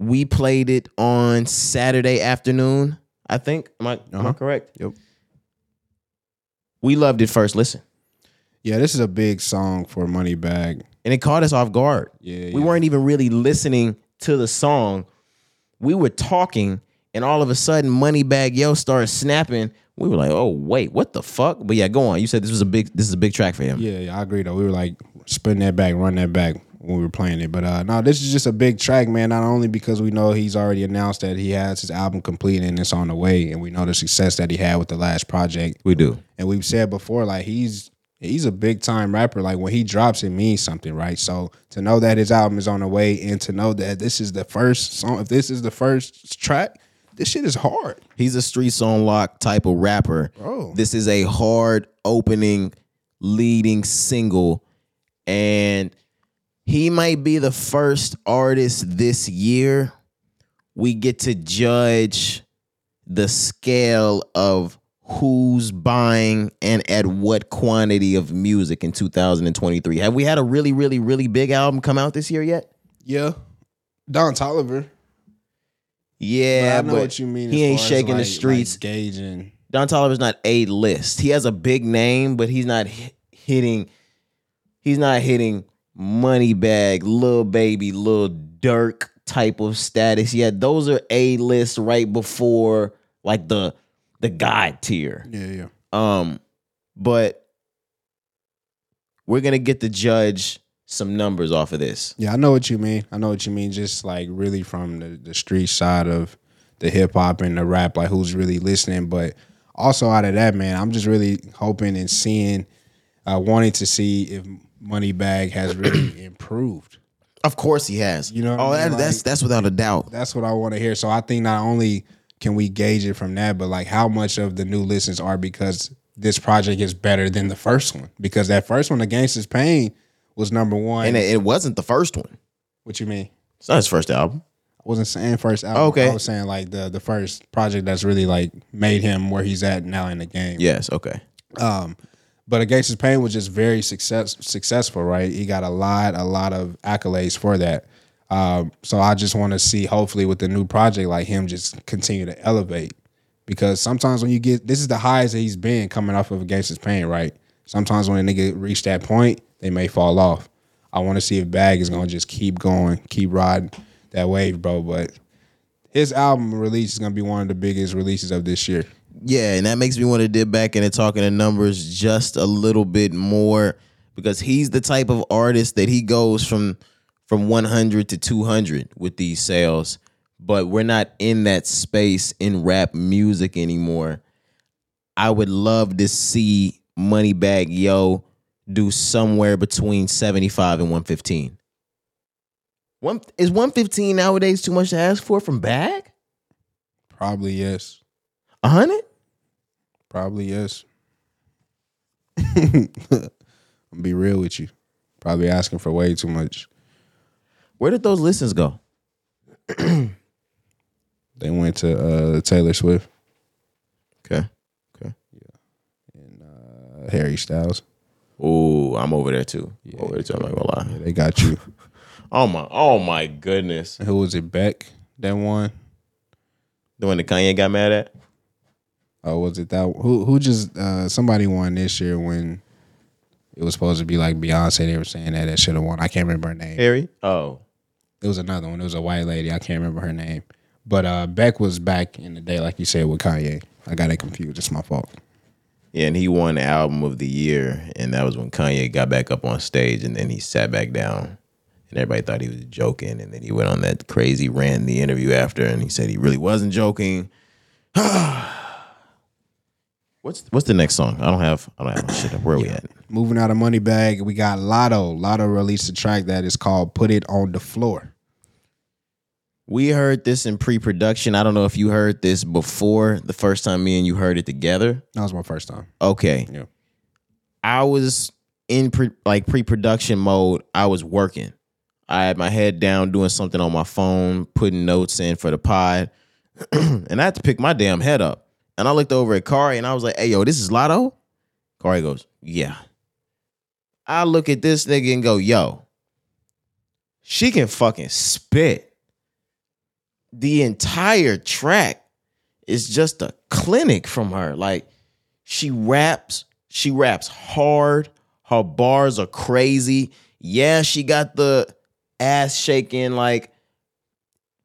We played it on Saturday afternoon. I think. Am I, am I Uh-huh. correct? Yep. We loved it first listen, Yeah, this is a big song for Moneybagg. and it caught us off guard. Yeah, We yeah. weren't even really listening to the song. We were talking, and all of a sudden, Moneybagg Yo started snapping. We were like, "Oh wait, what the fuck?" But yeah, go on. You said this was a big. This is a big track for him. Yeah, yeah, I agree though. We were like spin that back, run that back when we were playing it. But uh no, this is just a big track, man. Not only because we know he's already announced that he has his album complete and it's on the way, and we know the success that he had with the last project. We do. And we've said before, like he's he's a big time rapper. Like when he drops, it means something, right? So to know that his album is on the way, and to know that this is the first song, if this is the first track, this shit is hard. He's a streets on lock type of rapper. Bro. This is a hard opening leading single and he might be the first artist this year we get to judge the scale of who's buying and at what quantity of music in 2023. Have we had a really really really big album come out this year yet? Yeah, Don Toliver. Yeah, I know but what you mean. He ain't shaking the streets. like gauging. Don Toliver's not a list. He has a big name, but he's not hi- hitting. He's not hitting money bag, Lil Baby, Lil Durk type of status yet. Those are a list right before like the the god tier. Yeah, yeah. Um, but we're gonna get to judge some numbers off of this. Yeah, I know what you mean. I know what you mean. Just like really from the, the street side of the hip hop and the rap, like who's really listening. But also out of that, man, I'm just really hoping and seeing, uh, wanting to see if Moneybagg has really improved. Of course, he has. You know oh, I mean? that, that's Like- that's without a doubt. That's what I want to hear. So I think not only can we gauge it from that, but like how much of the new listens are because this project is better than the first one. Because that first one, The Gangsta's Pain, was number one. And it, it wasn't the first one. what you mean? It's not his first album. I wasn't saying first album. Okay. I was saying like the the first project that's really like made him where he's at now in the game. Yes. Okay. Um, But A Gangsta's Pain was just very success successful, right? He got a lot, a lot of accolades for that. Um, so I just want to see, hopefully, with the new project, like him just continue to elevate. Because sometimes when you get this is the highest that he's been coming off of A Gangsta's Pain, right? Sometimes when a nigga reach that point, they may fall off. I want to see if Bag is gonna just keep going, keep riding that wave, bro. But his album release is gonna be one of the biggest releases of this year. Yeah, and that makes me want to dip back into talking the numbers just a little bit more because he's the type of artist that he goes from from 100 to 200 with these sales, but we're not in that space in rap music anymore. I would love to see Moneybagg Yo do somewhere between 75 and 115. One is 115 nowadays too much to ask for from Bag? Probably yes. 100? Probably yes. I'm gonna be real with you. Probably asking for way too much. Where did those listens go? They went to uh, Taylor Swift, Okay. Okay. Yeah. And uh, Harry Styles. Ooh, I'm over there too. over there too. I'm not gonna lie. Yeah, they got you. Oh my, oh my goodness. Who was it? Beck that one? The one that Kanye got mad at? Oh, was it that who? Who just uh, somebody won this year when it was supposed to be like Beyonce? They were saying that that should have won. I can't remember her name. Harry? Oh. It was another one. It was a white lady. I can't remember her name. But uh, Beck was back in the day, like you said, with Kanye. I got it confused. It's my fault. Yeah, and he won the album of the year, and that was when Kanye got back up on stage and then he sat back down. And everybody thought he was joking, and then he went on that crazy rant in the interview after, and he said he really wasn't joking. what's what's the next song? I don't have I don't have shit up. Where are we at? Moving out of Moneybagg, we got Latto. Latto released a track that is called "Put It on the Floor." We heard this in pre-production. I don't know if you heard this before the first time me and you heard it together. That was my first time. Okay. Yeah. I was in pre, like pre-production mode. I was working. I had my head down doing something on my phone, putting notes in for the pod. and I had to pick my damn head up. And I looked over at Cari and I was like, hey, yo, this is Latto? Cari goes, yeah. I look at this nigga and go, yo, she can fucking spit. The entire track is just a clinic from her. Like, she raps, she raps hard. Her bars are crazy. Yeah, she got the ass shaking, like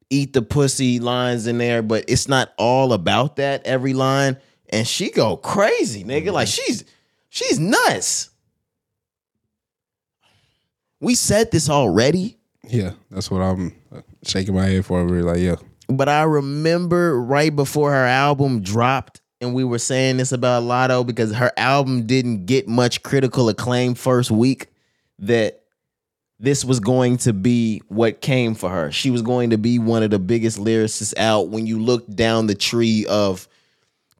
eat the pussy lines in there, but it's not all about that every line. And she go crazy, nigga. Mm-hmm. Like she's she's nuts. We said this already, Yeah, that's what I'm shaking my head for. Like, yeah, but I remember right before her album dropped, and we were saying this about Latto because her album didn't get much critical acclaim first week, that this was going to be what came for her. She was going to be one of the biggest lyricists out when you look down the tree of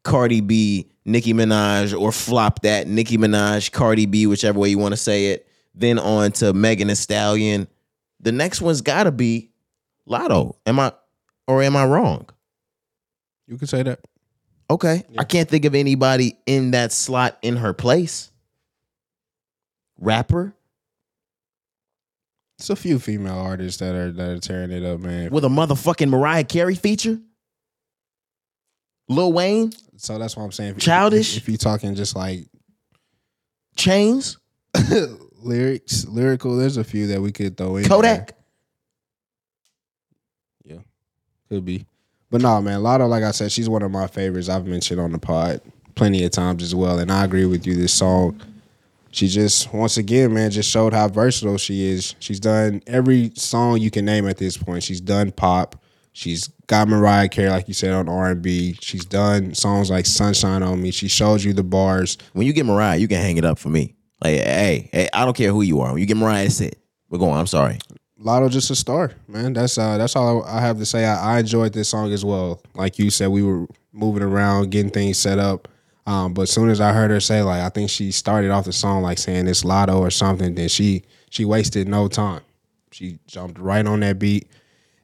Cardi B, Nicki Minaj, or flop that Nicki Minaj, Cardi B, whichever way you want to say it, then on to Megan Thee Stallion. The next one's got to be Latto. Am I or am I wrong? you could say that. Okay. I can't think of anybody in that slot in her place. Rapper It's a few female artists that are that are tearing it up, man. with a motherfucking Mariah Carey feature. Lil Wayne, So that's what I'm saying. If- Childish? If, if you're talking just like Chains, lyrics, lyrical, there's a few that we could throw in. there. Kodak. Yeah, could be. But no, man, Latto, like I said, she's one of my favorites. I've mentioned on the pod plenty of times as well, and I agree with you. This song, she just once again, man, just showed how versatile she is. She's done every song you can name at this point. She's done pop. She's got Mariah Carey, like you said, on R and B. She's done songs like "Sunshine on Me." She showed you the bars. When you get Mariah, you can hang it up for me. Like, hey, hey, I don't care who you are. When you get Mariah, that's it. We're going. I'm sorry. Latto just a star, man. That's uh that's all I have to say. I, I enjoyed this song as well. Like you said, we were moving around, getting things set up. Um, but as soon as I heard her say, like, I think she started off the song like saying it's Latto or something, then she she wasted no time. She jumped right on that beat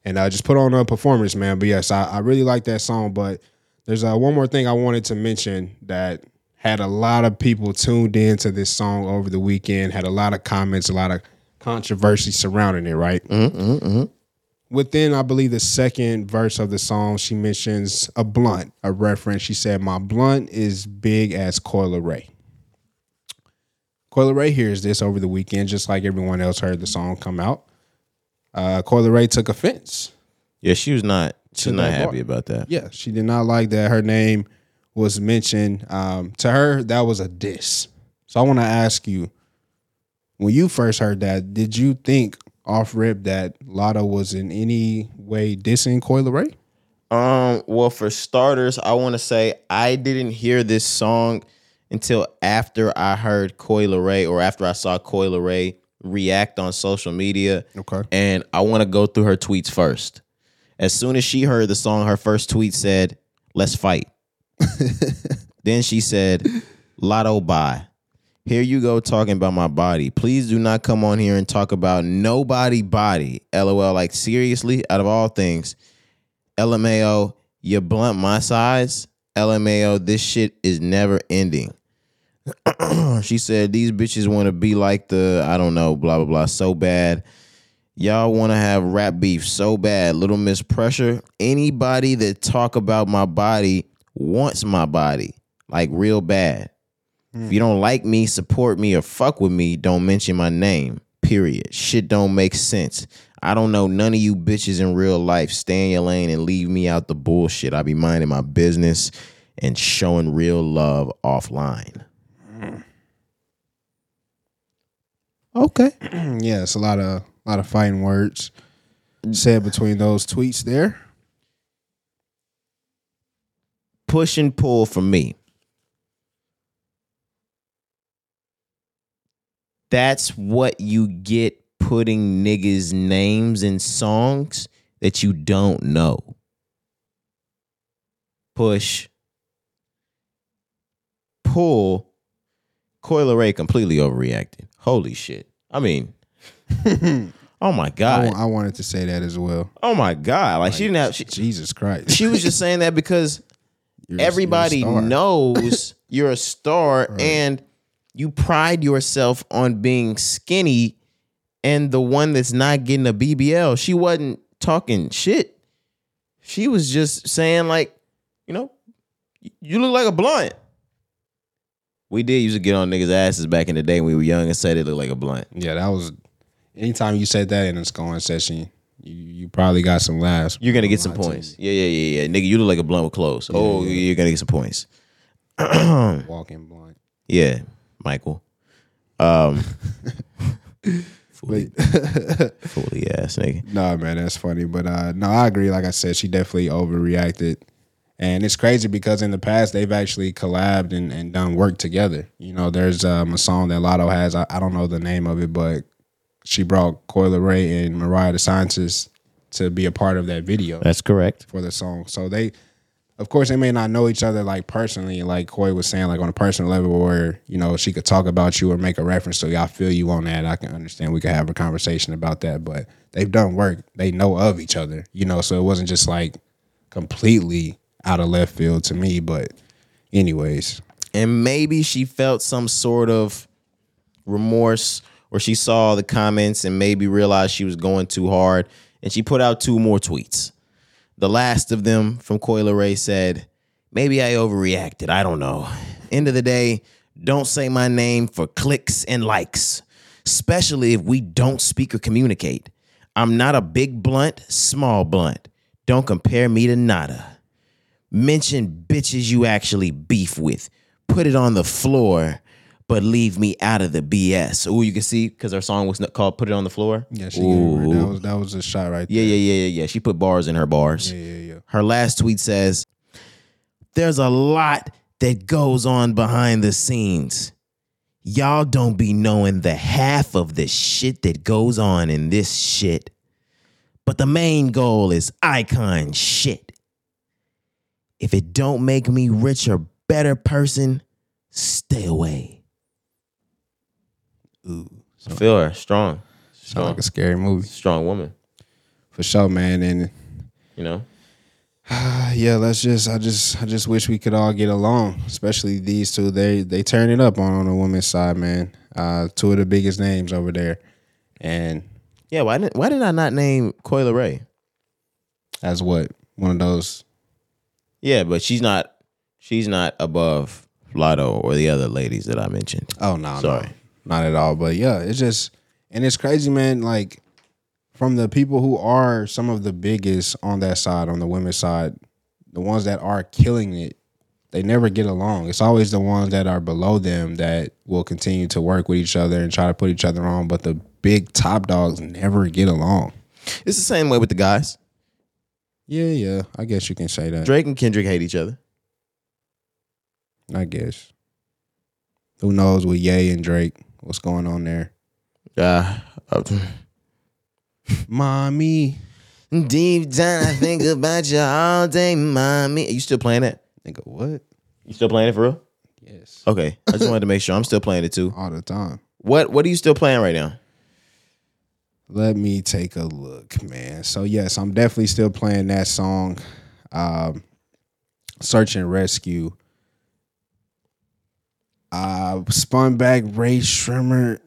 and uh, just put on a performance, man. But yes, I, I really like that song. But there's uh, one more thing I wanted to mention that had a lot of people tuned in to this song over the weekend. Had a lot of comments, a lot of controversy surrounding it. Right. Within, I believe, the second verse of the song, she mentions a blunt, a reference. She said, "My blunt is big as Coi Leray." Coi Leray hears this over the weekend, just like everyone else heard the song come out. Uh, Coi Leray took offense. Yeah, she was not. She's not happy bar. about that. Yeah, she did not like that her name was mentioned. Um, to her, that was a diss. So I want to ask you, when you first heard that, did you think off rip that Latto was in any way dissing Coi Leray? Um, well, for starters, I want to say I didn't hear this song until after I heard Coi Leray or after I saw Coi Leray react on social media. Okay. And I want to go through her tweets first. As soon as she heard the song, her first tweet said, Let's fight. then she said, Latto bye. Here you go talking about my body. Please do not come on here and talk about nobody body. LOL. Like seriously, out of all things, LMAO, you blunt my size. LMAO, this shit is never ending. she said these bitches want to be like the I don't know, blah blah blah, so bad. Y'all want to have rap beef so bad. Little Miss Pressure. Anybody that talk about my body wants my body like real bad. If you don't like me, support me, or fuck with me, don't mention my name. Period. Shit don't make sense. I don't know none of you bitches in real life. Stay in your lane and leave me out the bullshit. I be minding my business and showing real love offline. Okay. yeah, it's a lot of a lot of fighting words said between those tweets there. Push and pull for me. That's what you get putting niggas' names in songs that you don't know. Push. Pull. Coi Leray completely overreacted. Holy shit. I mean, oh my God. wa- I wanted to say that as well. Oh my God. Like, she didn't have, she, Jesus Christ. she was just saying that because You're a- you're a everybody knows you're a star and you pride yourself on being skinny and the one that's not getting a BBL. She wasn't talking shit. She was just saying like, you know, you look like a blunt. We did used to get on niggas' asses back in the day when we were young and said it looked like a blunt. Yeah, that was. Anytime you said that in a scoring session, you, you probably got some laughs. You're gonna get some points. Yeah, yeah, yeah, yeah. Nigga, you look like a blunt with clothes. oh, you're gonna get some points. Walking blunt. Yeah, Michael. Um, fully, fully ass nigga. No, man, that's funny. But uh no, I agree. Like I said, she definitely overreacted. And it's crazy because in the past they've actually collabed and, and done work together. You know, there's um, a song that Latto has. I, I don't know the name of it, but she brought Coi Leray and Mariah the Scientist to be a part of that video That's correct. for the song. So they, of course, they may not know each other like personally, like Coy was saying, like on a personal level, where you know she could talk about you or make a reference to. I feel you on that. I can understand. We could have a conversation about that. But they've done work. They know of each other. You know, so it wasn't just like completely out of left field to me. But anyways, And maybe she felt some sort of remorse or she saw the comments and maybe realized she was going too hard and she put out two more tweets. The last of them from Coi Leray said, Maybe I overreacted. I don't know. End of the day, don't say my name for clicks and likes, especially if we don't speak or communicate. I'm not a big blunt, small blunt. Don't compare me to nada. Mention bitches you actually beef with. Put it on the floor, but leave me out of the BS. Oh, you can see because our song was called "Put It on the Floor." yeah, she her, that was that was a shot right Yeah, yeah, yeah, yeah, yeah. She put bars in her bars. Yeah, yeah, yeah. Her last tweet says, There's a lot that goes on behind the scenes. Y'all don't be knowing the half of the shit that goes on in this shit. But the main goal is icon shit. If it don't make me rich or better person, stay away. Ooh, I feel her. Strong. sound Strong. like a scary movie Strong woman. for sure, man. And You know? yeah, let's just I just I just wish we could all get along, especially these two. They they turn it up on, on the women's side, man. Uh two of the biggest names over there. And Yeah, why didn't why did I not name Coi Leray? as what? One of those Yeah, but she's not she's not above Latto or the other ladies that I mentioned. Oh no, Sorry. no, not at all. But yeah, it's just and it's crazy, man. Like from the people who are some of the biggest on that side, on the women's side, the ones that are killing it, they never get along. It's always the ones that are below them that will continue to work with each other and try to put each other on. But the big top dogs never get along. It's the same way with the guys. Yeah, yeah, I guess you can say that. Drake and Kendrick hate each other. I guess. Who knows with Ye and Drake? What's going on there? Uh, uh, Mommy, deep down, I think about you all day, mommy. Are you still playing it? nigga, what? You still playing it for real? Yes, Okay, I just wanted to make sure I'm still playing it too. all the time. What What are you still playing right now? Let me take a look, man. So yes, I'm definitely still playing that song. Um Search and Rescue. Uh spun back Rae Sremmurd.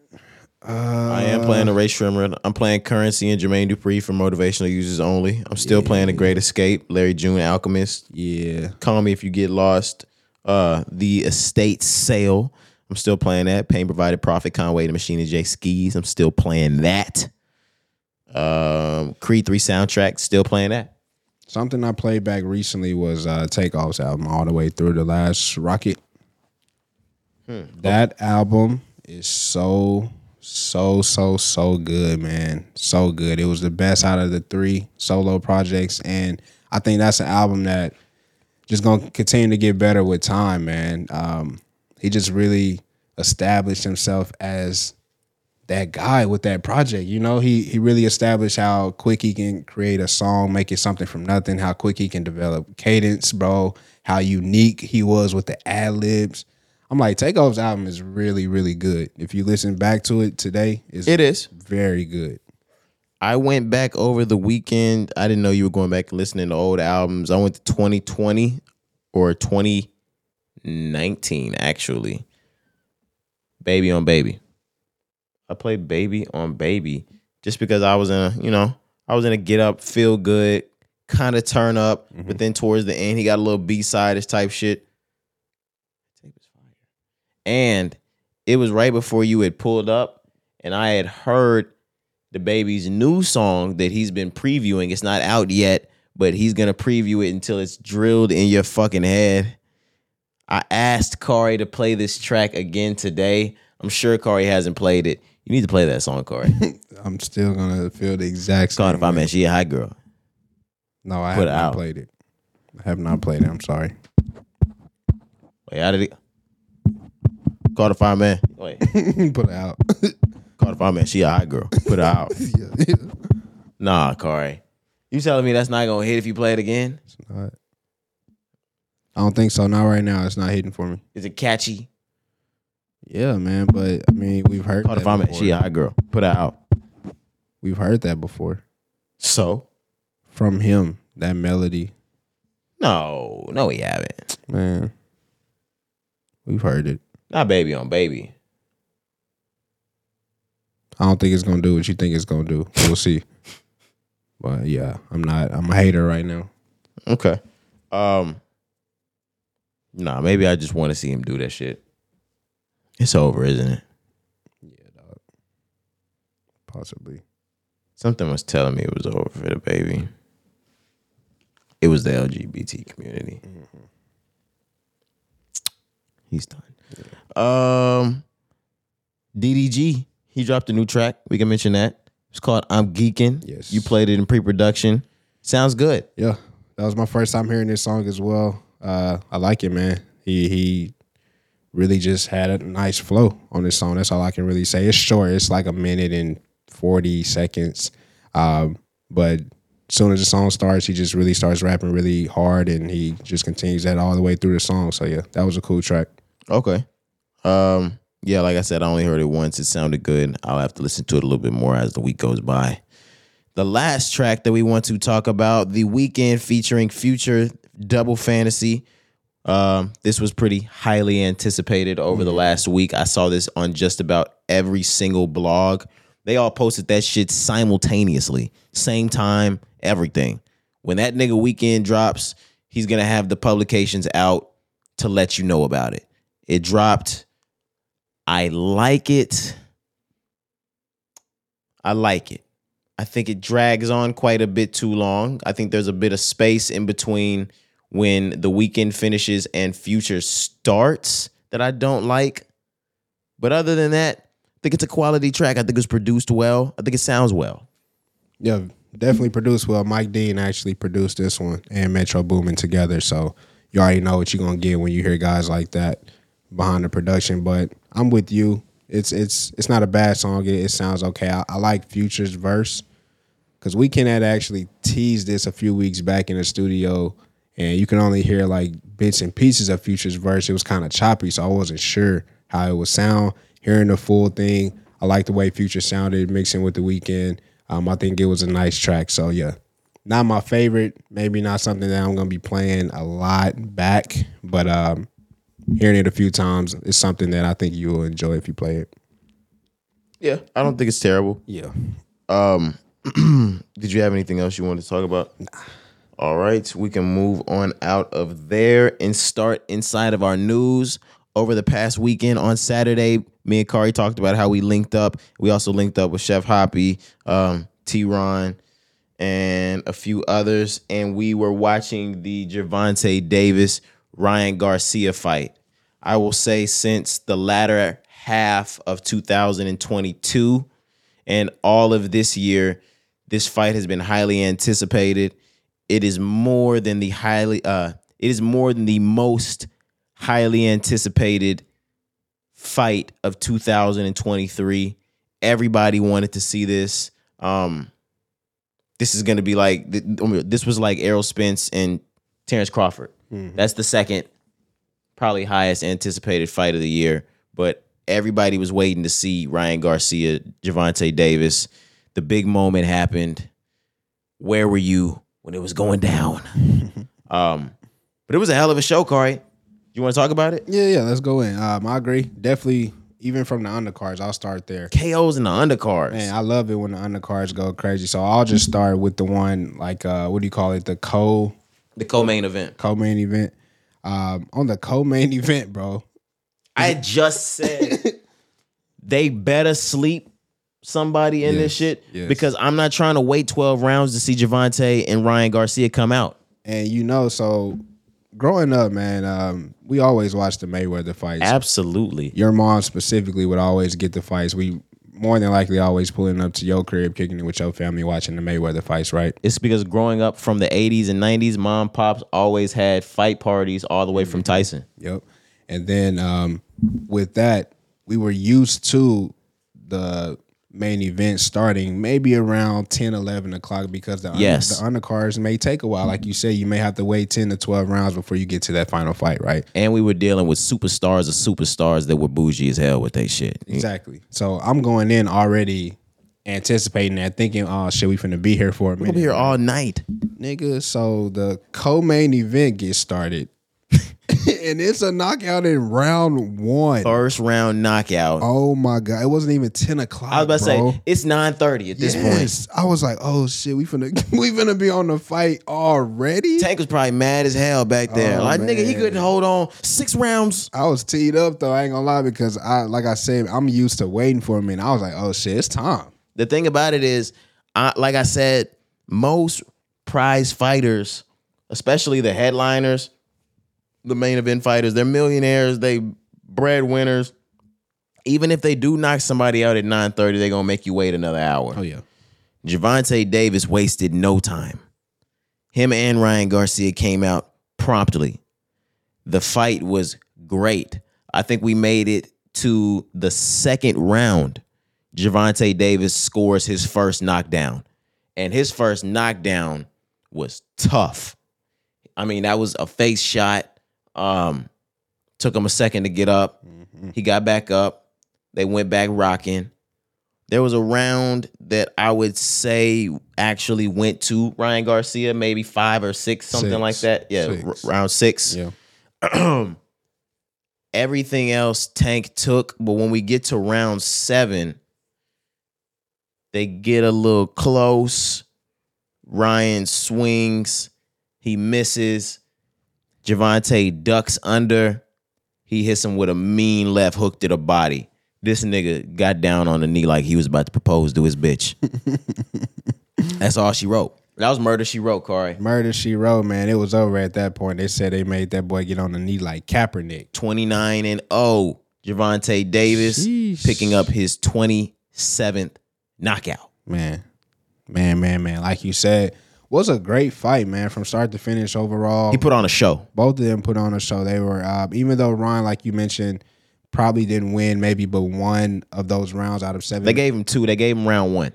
Uh I am playing the Rae Sremmurd. I'm playing Currency and Jermaine Dupri for motivational users only. I'm still playing The Great Escape, Larry June Alchemist. Yeah. Call me if you get lost. Uh, the Estate Sale. I'm still playing that. Pain provided profit. Conway the Machine and Jae Skeese. I'm still playing that. Um, Creed three soundtrack. Still playing that. Something I played back recently was uh Takeoff's album all the way through the last Rocket. That album is so so so so good, man. So good. It was the best out of the three solo projects and I think that's an album that just to continue to get better with time, man. Um he just really established himself as that guy with that project. You know, he he really established how quick he can create a song, make it something from nothing, how quick he can develop cadence, bro, how unique he was with the ad libs. I'm like, Takeoff's album is really, really good. If you listen back to it today, it's It is. very good. I went back over the weekend. I didn't know you were going back and listening to old albums. I went to 2020 or 2019 actually. Baby on Baby. I played Baby on Baby just because I was in a, you know, I was in a get up, feel good, kind of turn up, mm-hmm. but then towards the end he got a little B-side type shit. Tape is fire. And it was right before you had pulled up and I had heard DaBaby's new song that he's been previewing. It's not out yet, but he's gonna preview it until it's drilled in your fucking head. I asked Cari to play this track again today. I'm sure Cari hasn't played it. You need to play that song, Cari. I'm still gonna feel the exact same. If I. Met She a Hot Girl. No, I Put have not out. played it. I have not played it. I'm sorry. Wait, how did it? Call the fireman. Wait, Put it out. call the fireman. She a hot girl. Put her out. yeah. Nah, Cari. You telling me that's not gonna hit if you play it again? It's not. I don't think so. Not right now. It's not hitting for me. Is it catchy? Yeah, man. But I mean, we've heard Call the fireman. She a hot girl. Put her out. We've heard that before So? from him. That melody, No, no, we haven't. man. We've heard it. Not baby on baby. I don't think it's gonna do what you think it's gonna do. We'll see. But yeah, I'm not. I'm a hater right now. Okay. Um. Nah, maybe I just want to see him do that shit. It's over, isn't it? Yeah, dog. Possibly. Something was telling me it was over for DaBaby. It was the LGBT community. He's done. Um, DDG. He dropped a new track. We can mention that. It's called "I'm Geeking." Yes. You played it in pre-production. Sounds good. Yeah, that was my first time hearing this song as well. Uh, I like it, man. He he really just had a nice flow on this song. That's all I can really say. It's short. It's like a minute and forty seconds. Um, but as soon as the song starts, he just really starts rapping really hard, and he just continues that all the way through the song. So yeah, that was a cool track. Okay. Um, yeah, like I said, I only heard it once. It sounded good. I'll have to listen to it a little bit more as the week goes by. the last track that we want to talk about, the Weeknd featuring Future Double Fantasy. Um, this was pretty highly anticipated over the last week. I saw this on just about every single blog. They all posted that shit simultaneously, same time, everything. When that nigga Weeknd drops, he's gonna have the publications out to let you know about it. It dropped. I like it. I like it. I think it drags on quite a bit too long. I think there's a bit of space in between when the Weeknd finishes and future starts that I don't like. But other than that, I think it's a quality track. I think it's produced well. I think it sounds well. Yeah, definitely produced well. Mike Dean actually produced this one and Metro Boomin together. So you already know what you're gonna get when you hear guys like that behind the production. But I'm with you. It's it's it's not a bad song. It, it sounds okay. I, I like Future's verse because Weeknd had actually teased this a few weeks back in the studio, and you can only hear like bits and pieces of Future's verse. It was kind of choppy, so I wasn't sure how it would sound. Hearing the full thing, I like the way Future sounded mixing with the Weeknd. Um, I think it was a nice track. So yeah, not my favorite. Maybe not something that I'm gonna be playing a lot back, but um, hearing it a few times is something that I think you will enjoy if you play it. Yeah, I don't think it's terrible. Yeah. Um, did you have anything else you wanted to talk about? All right, we can move on out of there and start inside of our news. Over the past weekend on Saturday, me and Cari talked about how we linked up. We also linked up with Chef Hoppy, um, T Ron, and a few others. And we were watching the Gervonta Davis Ryan Garcia fight. I will say since the latter half of 2022 and all of this year, this fight has been highly anticipated. It is more than the highly uh it is more than the most highly anticipated fight of 2023. Everybody wanted to see this. Um this is going to be like this was like Errol Spence and Terence Crawford. That's the second probably highest anticipated fight of the year, but everybody was waiting to see Ryan Garcia, Gervonta Davis. The big moment happened. Where were you when it was going down? um, but it was a hell of a show, Corey. You want to talk about it? Yeah, yeah, let's go in. Um, I agree. Definitely, even from the undercards, I'll start there. KOs in the undercards. Man, I love it when the undercards go crazy. So I'll just start with the one like uh what do you call it? The co the co-main event. co-main event. Um on the co-main event, bro. I just said they better sleep somebody in this shit yes. because I'm not trying to wait 12 rounds to see Gervonta and Ryan Garcia come out. And you know, so growing up, man, um, we always watched the Mayweather fights. Absolutely. Your mom specifically would always get the fights. We more than likely always pulling up to your crib, kicking it with your family, watching the Mayweather fights, right? It's because growing up from the 80s and 90s, mom pops always had fight parties all the way from Tyson. Yep. And then um, with that, we were used to the main event starting maybe around 10, 11 o'clock because the, under- Yes. the undercards may take a while. Like you say, you may have to wait 10 to 12 rounds before you get to that final fight, right? And we were dealing with superstars of superstars that were bougie as hell with they shit. Exactly. So I'm going in already anticipating that, thinking, oh shit, we finna be here for a We'll minute. be here all night. nigga. So the co-main event gets started. and it's a knockout in round one. First round knockout. Oh my god! It wasn't even ten o'clock. I was about to say it's 9:30 at this point. I was like, oh shit, we finna we finna be on the fight already. Tank was probably mad as hell back there. Oh, like nigga, he couldn't hold on six rounds. I was teed up though. I ain't gonna lie because I, like I said, I'm used to waiting for a minute. I was like, oh shit, it's time. The thing about it is, I, like I said, most prize fighters, especially the headliners, the main event fighters, they're millionaires, they breadwinners. Even if they do knock somebody out at 9:30, they're gonna make you wait another hour. Oh yeah. Gervonta Davis wasted no time. Him and Ryan Garcia came out promptly. The fight was great. I think we made it to the second round. Gervonta Davis scores his first knockdown. And his first knockdown was tough. I mean, that was a face shot. Um, took him a second to get up. He got back up. They went back rocking. There was a round that I would say actually went to Ryan Garcia, maybe five or six, something Six. like that. Yeah, Six. r- round six. Yeah. Everything else Tank took, but when we get to round seven, they get a little close. Ryan swings, he misses. Gervonta ducks under. He hits him with a mean left hook to the body. This nigga got down on the knee like he was about to propose to his bitch. That's all she wrote. That was murder she wrote, Corey. Murder She Wrote, man. It was over at that point. They said they made that boy get on the knee like Kaepernick. 29 and 0. Gervonta Davis Sheesh. picking up his 27th knockout. Man, man, man, man. Like you said, was a great fight, man, from start to finish overall. He put on a show. both of them put on a show. They were, uh, even though Ron, like you mentioned, probably didn't win maybe but one of those rounds out of seven. They gave him two. They gave him round one.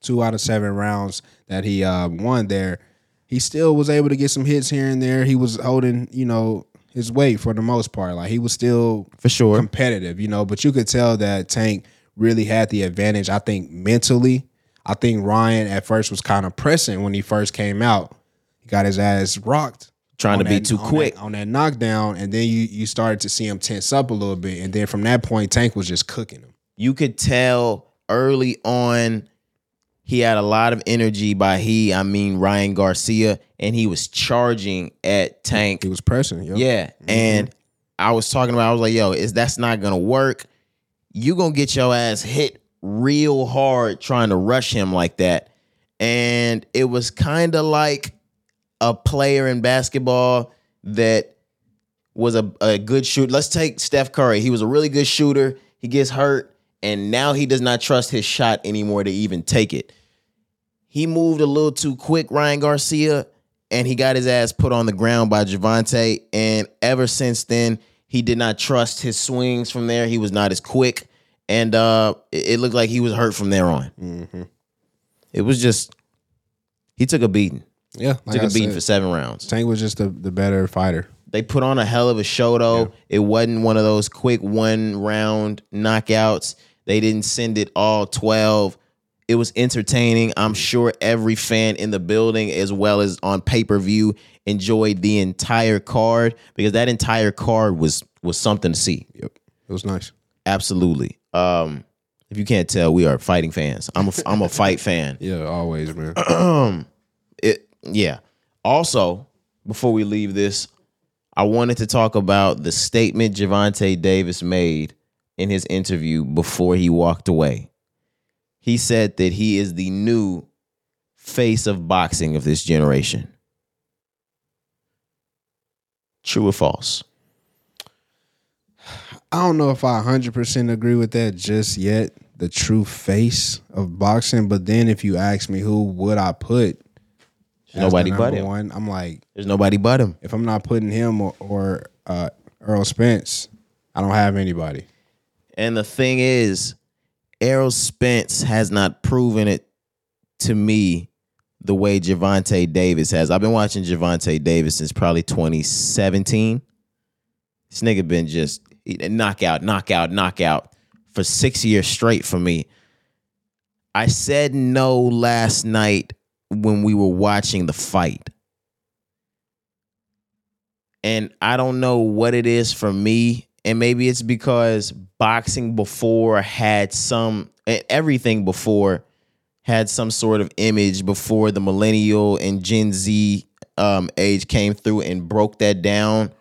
two out of seven rounds that he uh, won there. He still was able to get some hits here and there. He was holding, you know, his weight for the most part. Like he was still For sure. competitive, you know, but you could tell that Tank really had the advantage. I think mentally, I think Ryan at first was kind of pressing when he first came out. He got his ass rocked. Trying to on be too on quick. that, on that knockdown, and then you you started to see him tense up a little bit, and then from that point, Tank was just cooking him. You could tell early on he had a lot of energy by he, I mean Ryan Garcia, and he was charging at Tank. He was pressing, yo. Yeah. Mm-hmm. And I was talking about, I was like, yo, is that's not gonna work. You gonna get your ass hit real hard trying to rush him like that. And it was kind of like a player in basketball that was a, a good shooter. Let's take Steph Curry. He was a really good shooter. He gets hurt, and now he does not trust his shot anymore to even take it. He moved a little too quick, Ryan Garcia, and he got his ass put on the ground by Gervonta. And ever since then, he did not trust his swings from there. He was not as quick, and uh, it, it looked like he was hurt from there on. Mm-hmm. It was just he took a beating, Yeah, like took I a beating said, for seven rounds. Tank was just the, the better fighter. They put on a hell of a show though. It wasn't one of those quick one round knockouts. They didn't send it all 12. It was entertaining. I'm sure every fan in the building as well as on pay-per-view enjoyed the entire card because that entire card was was something to see. Yep, it was nice. Absolutely. Um if you can't tell, we are fighting fans. I'm a I'm a fight fan. Yeah, always, man. it yeah. Also, before we leave this, I wanted to talk about the statement Gervonta Davis made in his interview before he walked away. He said that he is the new face of boxing of this generation. True or false? I don't know if I 100% agree with that just yet, the true face of boxing. But then if you ask me who would I put, Nobody but him. One, I'm like, There's nobody but him. if I'm not putting him or, or uh, Errol Spence, I don't have anybody. And the thing is, Errol Spence has not proven it to me the way Gervonta Davis has. I've been watching Gervonta Davis since probably 2017. This nigga been just knockout, knockout, knockout for six years straight for me. I said no last night when we were watching the fight. And I don't know what it is for me. And maybe it's because boxing before had some, everything before had some sort of image before the millennial and Gen Z um, age came through and broke that down.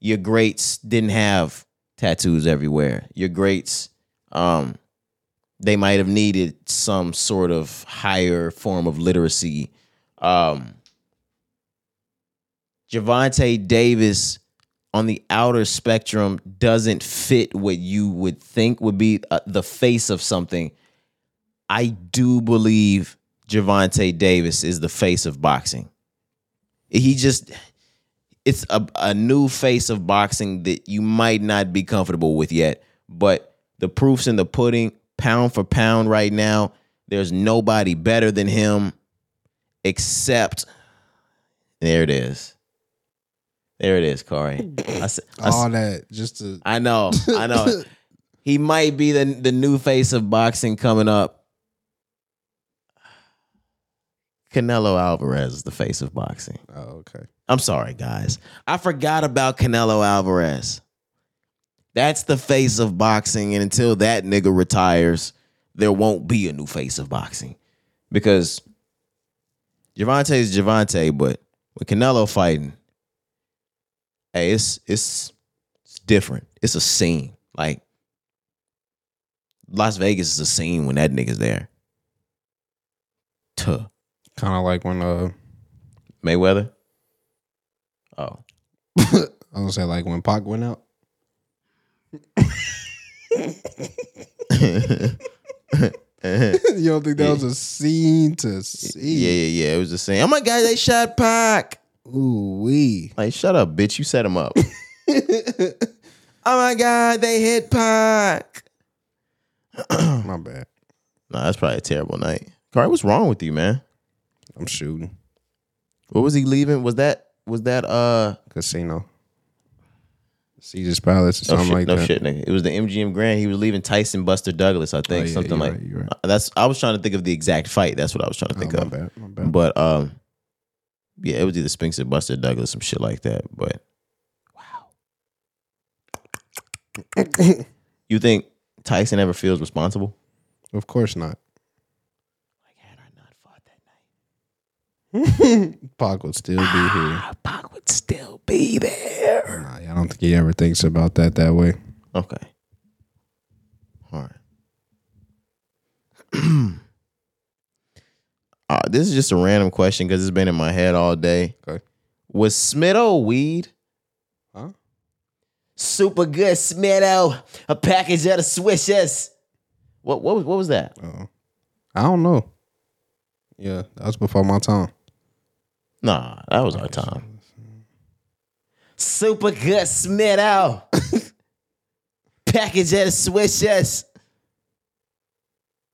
Your greats didn't have tattoos everywhere. Your greats, um, they might have needed some sort of higher form of literacy. Um, Gervonta Davis on the outer spectrum doesn't fit what you would think would be uh, the face of something. I do believe Gervonta Davis is the face of boxing. He just it's a, a new face of boxing that you might not be comfortable with yet, but the proof's in the pudding, pound for pound right now. There's nobody better than him except there it is. There it is, Corey. I, I All that just to I know, I know. He might be the the new face of boxing coming up. Canelo Alvarez is the face of boxing. Oh, okay. I'm sorry, guys. I forgot about Canelo Alvarez. That's the face of boxing, and until that nigga retires, there won't be a new face of boxing. Because Gervonta is Gervonta, but with Canelo fighting, hey, it's it's it's different. It's a scene. Like Las Vegas is a scene when that nigga's there. Tuh. Kind of like when uh, Mayweather. Oh. I was gonna say like when Pac went out. you don't think that was a scene to see? Yeah, yeah, yeah. It was the same. Oh my god, they shot Pac. Ooh wee. Like, shut up, bitch. You set him up. oh my god, they hit Pac. My bad. Nah, that's probably a terrible night. Carl, what's wrong with you, man? I'm shooting What was he leaving? Was that was that uh casino. Caesar's Palace or no something shit, like no that. shit, nigga. It was the MGM Grand. He was leaving Tyson Buster Douglas, I think. Oh, yeah, something like right, right. that's I was trying to think of the exact fight. That's what I was trying to think Oh, my of. bad. My bad. But um yeah, it was either Spinks or Buster Douglas, some shit like that. But wow. you think Tyson ever feels responsible? of course not. Like, had I not fought that night, Pac would still be here. Pac would still be there. Nah, I don't think he ever thinks about that that way. Okay. All right. uh, this is just a random question because it's been in my head all day. Okay. Was Smitto weed? Huh? Super good, Smitto. A package of the swishes. What what was what was that? Uh, I don't know. Yeah, that was before my time. Nah, that was our time. Super good, Smitto. package of the swishes.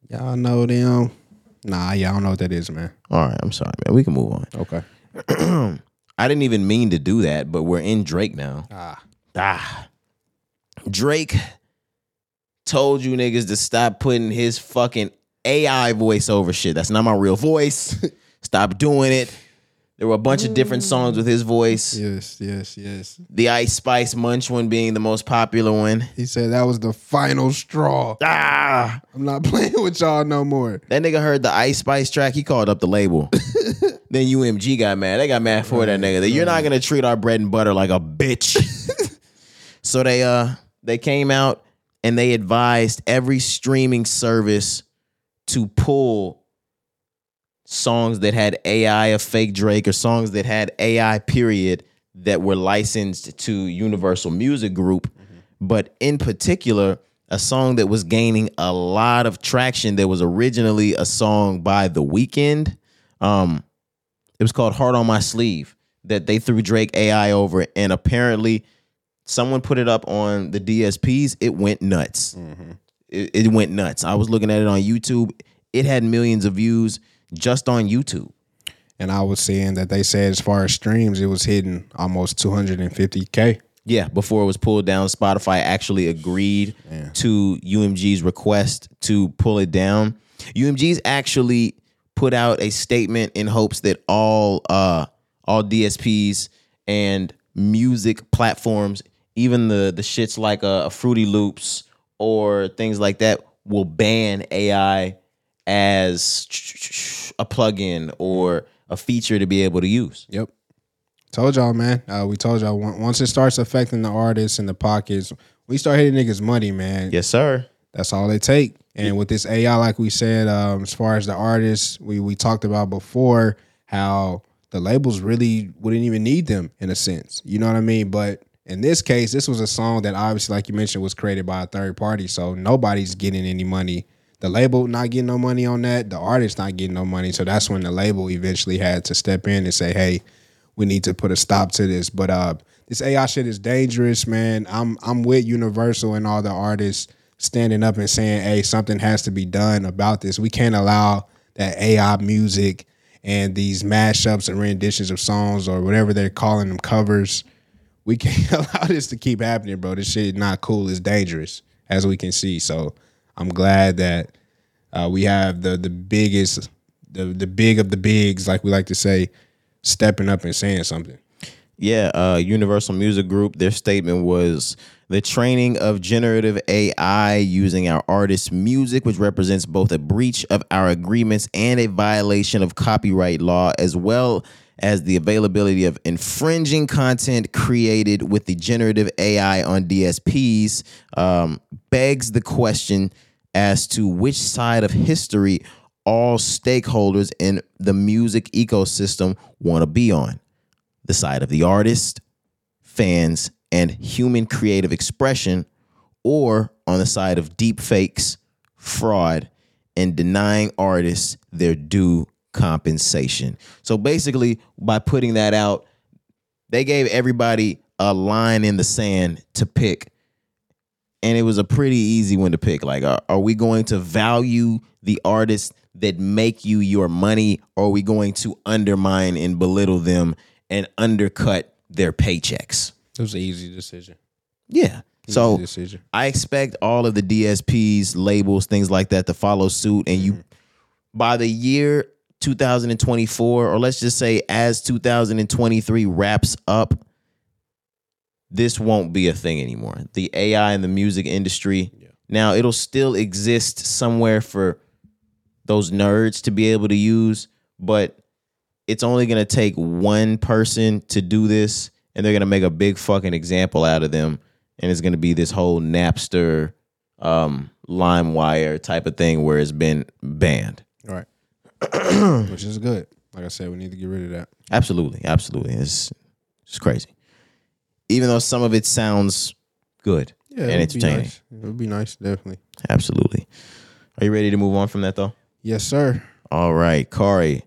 Y'all know them. Nah, y'all don't know what that is, man. All right, I'm sorry, man. We can move on. Okay. I didn't even mean to do that, but we're in Drake now. Ah. Ah. Drake told you niggas to stop putting his fucking AI voice over shit. That's not my real voice. Stop doing it. There were a bunch of different songs with his voice. Yes, yes, yes. The Ice Spice Munch one being the most popular one. He said that was the final straw. Ah. I'm not playing with y'all no more. That nigga heard the Ice Spice track. He called up the label. then UMG got mad. They got mad for that nigga. That You're not gonna treat our bread and butter like a bitch. so they uh they came out and they advised every streaming service to pull songs that had AI of fake Drake or songs that had AI period that were licensed to Universal Music Group, but in particular a song that was gaining a lot of traction that was originally a song by The Weeknd. Um it was called Heart on My Sleeve that they threw Drake AI over and apparently someone put it up on the DSPs, it went nuts. It, it went nuts. I was looking at it on YouTube. It had millions of views just on YouTube. And I was seeing that they said as far as streams, it was hitting almost 250k. Yeah, before it was pulled down, Spotify actually agreed to UMG's request to pull it down. UMG's actually put out a statement in hopes that all uh all DSPs and music platforms, even the the shits like uh, Fruity Loops or things like that, will ban AI as a plugin or a feature to be able to use. Yep. Told y'all, man. Uh, we told y'all once it starts affecting the artists and the pockets, we start hitting niggas money, man. Yes, sir. That's all they take. And with this AI, like we said, um, as far as the artists, we we talked about before how the labels really wouldn't even need them in a sense. You know what I mean? But in this case, this was a song that obviously, like you mentioned, was created by a third party. So nobody's getting any money. The label not getting no money on that. The artist not getting no money. So that's when the label eventually had to step in and say, "Hey, we need to put a stop to this." But uh, this AI shit is dangerous, man. I'm I'm with Universal and all the artists standing up and saying, "Hey, something has to be done about this. We can't allow that AI music and these mashups and renditions of songs or whatever they're calling them covers. We can't allow this to keep happening, bro. This shit is not cool. It's dangerous. as we can see. So I'm glad that uh, we have the the biggest, the the big of the bigs, like we like to say, stepping up and saying something. Yeah, uh, Universal Music Group, their statement was the training of generative AI using our artists' music, which represents both a breach of our agreements and a violation of copyright law, as well as the availability of infringing content created with the generative AI on DSPs, um, begs the question as to which side of history all stakeholders in the music ecosystem want to be on the side of the artist, fans, and human creative expression, or on the side of deep fakes, fraud, and denying artists their due compensation. So basically, by putting that out, they gave everybody a line in the sand to pick. And it was a pretty easy one to pick. Like, are, are we going to value the artists that make you your money, or are we going to undermine and belittle them and undercut their paychecks? It was an easy decision. Yeah. So Easy decision. I expect all of the DSPs, labels, things like that to follow suit. And you, mm-hmm. by the year 2024, or let's just say as 2023 wraps up, this won't be a thing anymore. The AI in the music industry. Now it'll still exist somewhere for those nerds to be able to use, but it's only gonna take one person to do this, and they're gonna make a big fucking example out of them, and it's gonna be this whole Napster, um, LimeWire type of thing where it's been banned. All right. Which is good. Like I said, we need to get rid of that. Absolutely, absolutely. It's it's crazy. Even though some of it sounds good Yeah, and it would be entertaining. nice. It would be nice, definitely. Absolutely. Are you ready to move on from that though? Yes, sir. All right, Cari,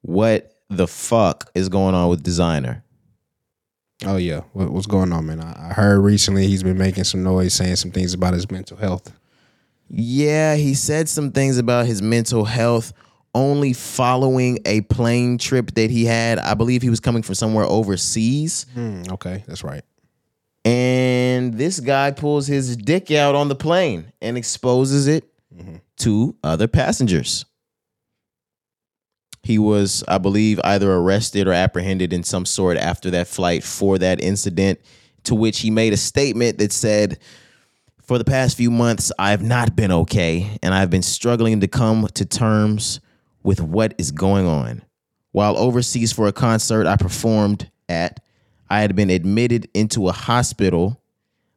what the fuck is going on with Desiigner? Oh yeah, what, what's going on, man? I, I heard recently he's been making some noise, saying some things about his mental health. Yeah, he said some things about his mental health only following a plane trip that he had. I believe he was coming from somewhere overseas. Hmm, okay, that's right. And this guy pulls his dick out on the plane and exposes it to other passengers. He was, I believe, either arrested or apprehended in some sort after that flight for that incident, to which he made a statement that said, For the past few months, I've not been okay, and I've been struggling to come to terms with what is going on. While overseas for a concert I performed at, I had been admitted into a hospital.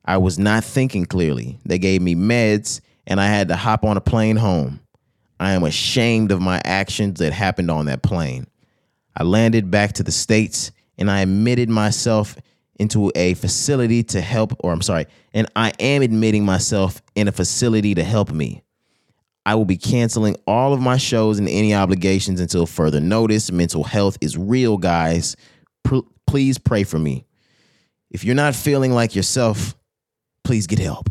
I was not thinking clearly. They gave me meds, and I had to hop on a plane home. I am ashamed of my actions that happened on that plane. I landed back to the States and I admitted myself into a facility to help, or I'm sorry, and I am admitting myself in a facility to help me. I will be canceling all of my shows and any obligations until further notice. Mental health is real, guys. P- please pray for me. If you're not feeling like yourself, please get help.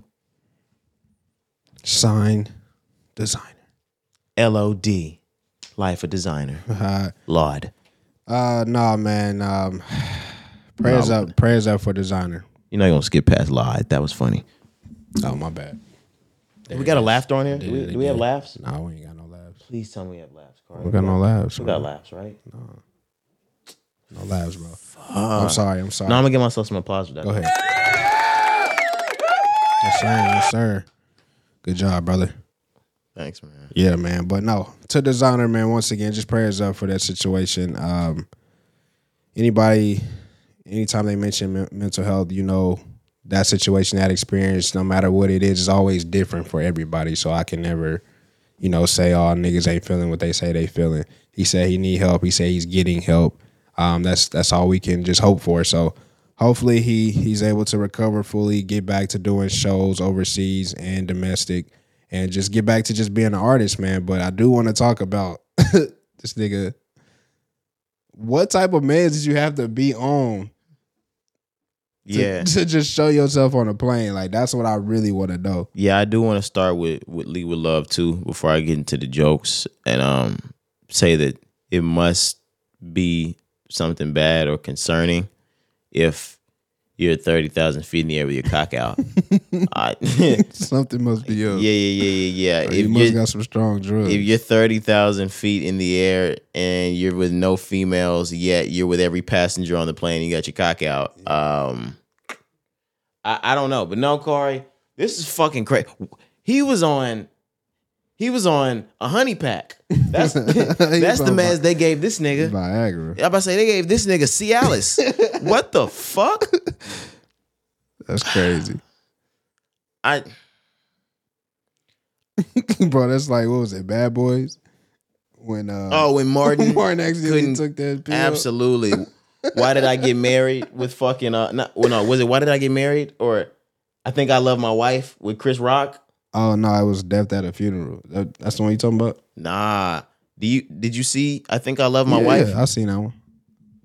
Sign Desiigner. LOD, Life of Desiigner. Uh, Lord. uh nah, man. Um, prayers No. up, prayers up for Desiigner. You're not going to skip past Lord. That was funny. Oh my bad. We got a laughter on here? Do we, do we have laughs? Nah, we ain't got no laughs. Please tell me we have laughs, Carl. We got no laughs. We got laughs, right? No No laughs, bro. I'm sorry. I'm sorry. No, I'm going to give myself some applause for that. Go ahead. Yes, sir. Yes, sir. Good job, brother. Thanks, man. Yeah, man. But no, to Desiigner, man. Once again, just prayers up for that situation. Um, anybody, anytime they mention men- mental health, you know that situation, that experience, no matter what it is, is always different for everybody. So I can never, you know, say, "Oh, niggas ain't feeling what they say they feeling." He said he need help. He said he's getting help. Um, that's that's all we can just hope for. So hopefully he he's able to recover fully, get back to doing shows overseas and domestic, and just get back to just being an artist, man. But I do want to talk about this nigga. What type of meds did you have to be on to, Yeah. to just show yourself on a plane? Like that's what I really want to know. Yeah, I do want to start with with Lee with Love too before I get into the jokes and um say that it must be something bad or concerning if you're at thirty thousand feet in the air with your cock out. I, Something must be up. yeah, yeah, yeah, yeah, yeah. Or you If must you're, got some strong drugs. if you're thirty thousand feet in the air and you're with no females yet, you're with every passenger on the plane. You got your cock out. Um, I, I don't know, but no, Corey, this is fucking crazy. He was on. He was on a honey pack. That's that's the meds they gave this nigga. Viagra. I'm about to say they gave this nigga Cialis. what the fuck? That's crazy. I Bro, that's like what was it? Bad Boys? When uh oh when Martin Martin actually took that pill. absolutely. Why did I get married with fucking uh? Not, well, no, was it why did I get married or I think I love my wife with Chris Rock? Oh no, it was death at a funeral. That- that's the one you talking about? Nah. Do you did you see? I think I love my Yeah, wife. yeah, I seen that one.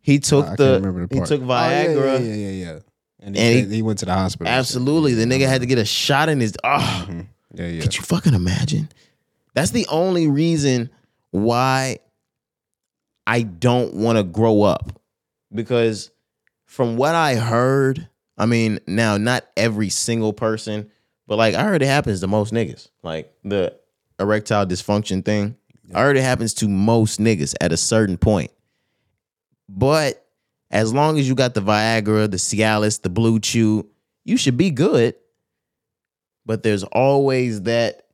He took I the, can't remember the he took Oh, yeah, Viagra. yeah, yeah, yeah, yeah. And, he, And he- he, went to the hospital. Absolutely, the nigga had to get a shot in his. Oh, Mhm. Yeah, yeah. Could you fucking imagine? That's the only reason why I don't want to grow up. Because from what I heard, I mean, now not every single person, but like I heard it happens to most niggas. Like the erectile dysfunction thing. I heard it happens to most niggas at a certain point. But as long as you got the Viagra, the Cialis, the BlueChew, you should be good. But there's always that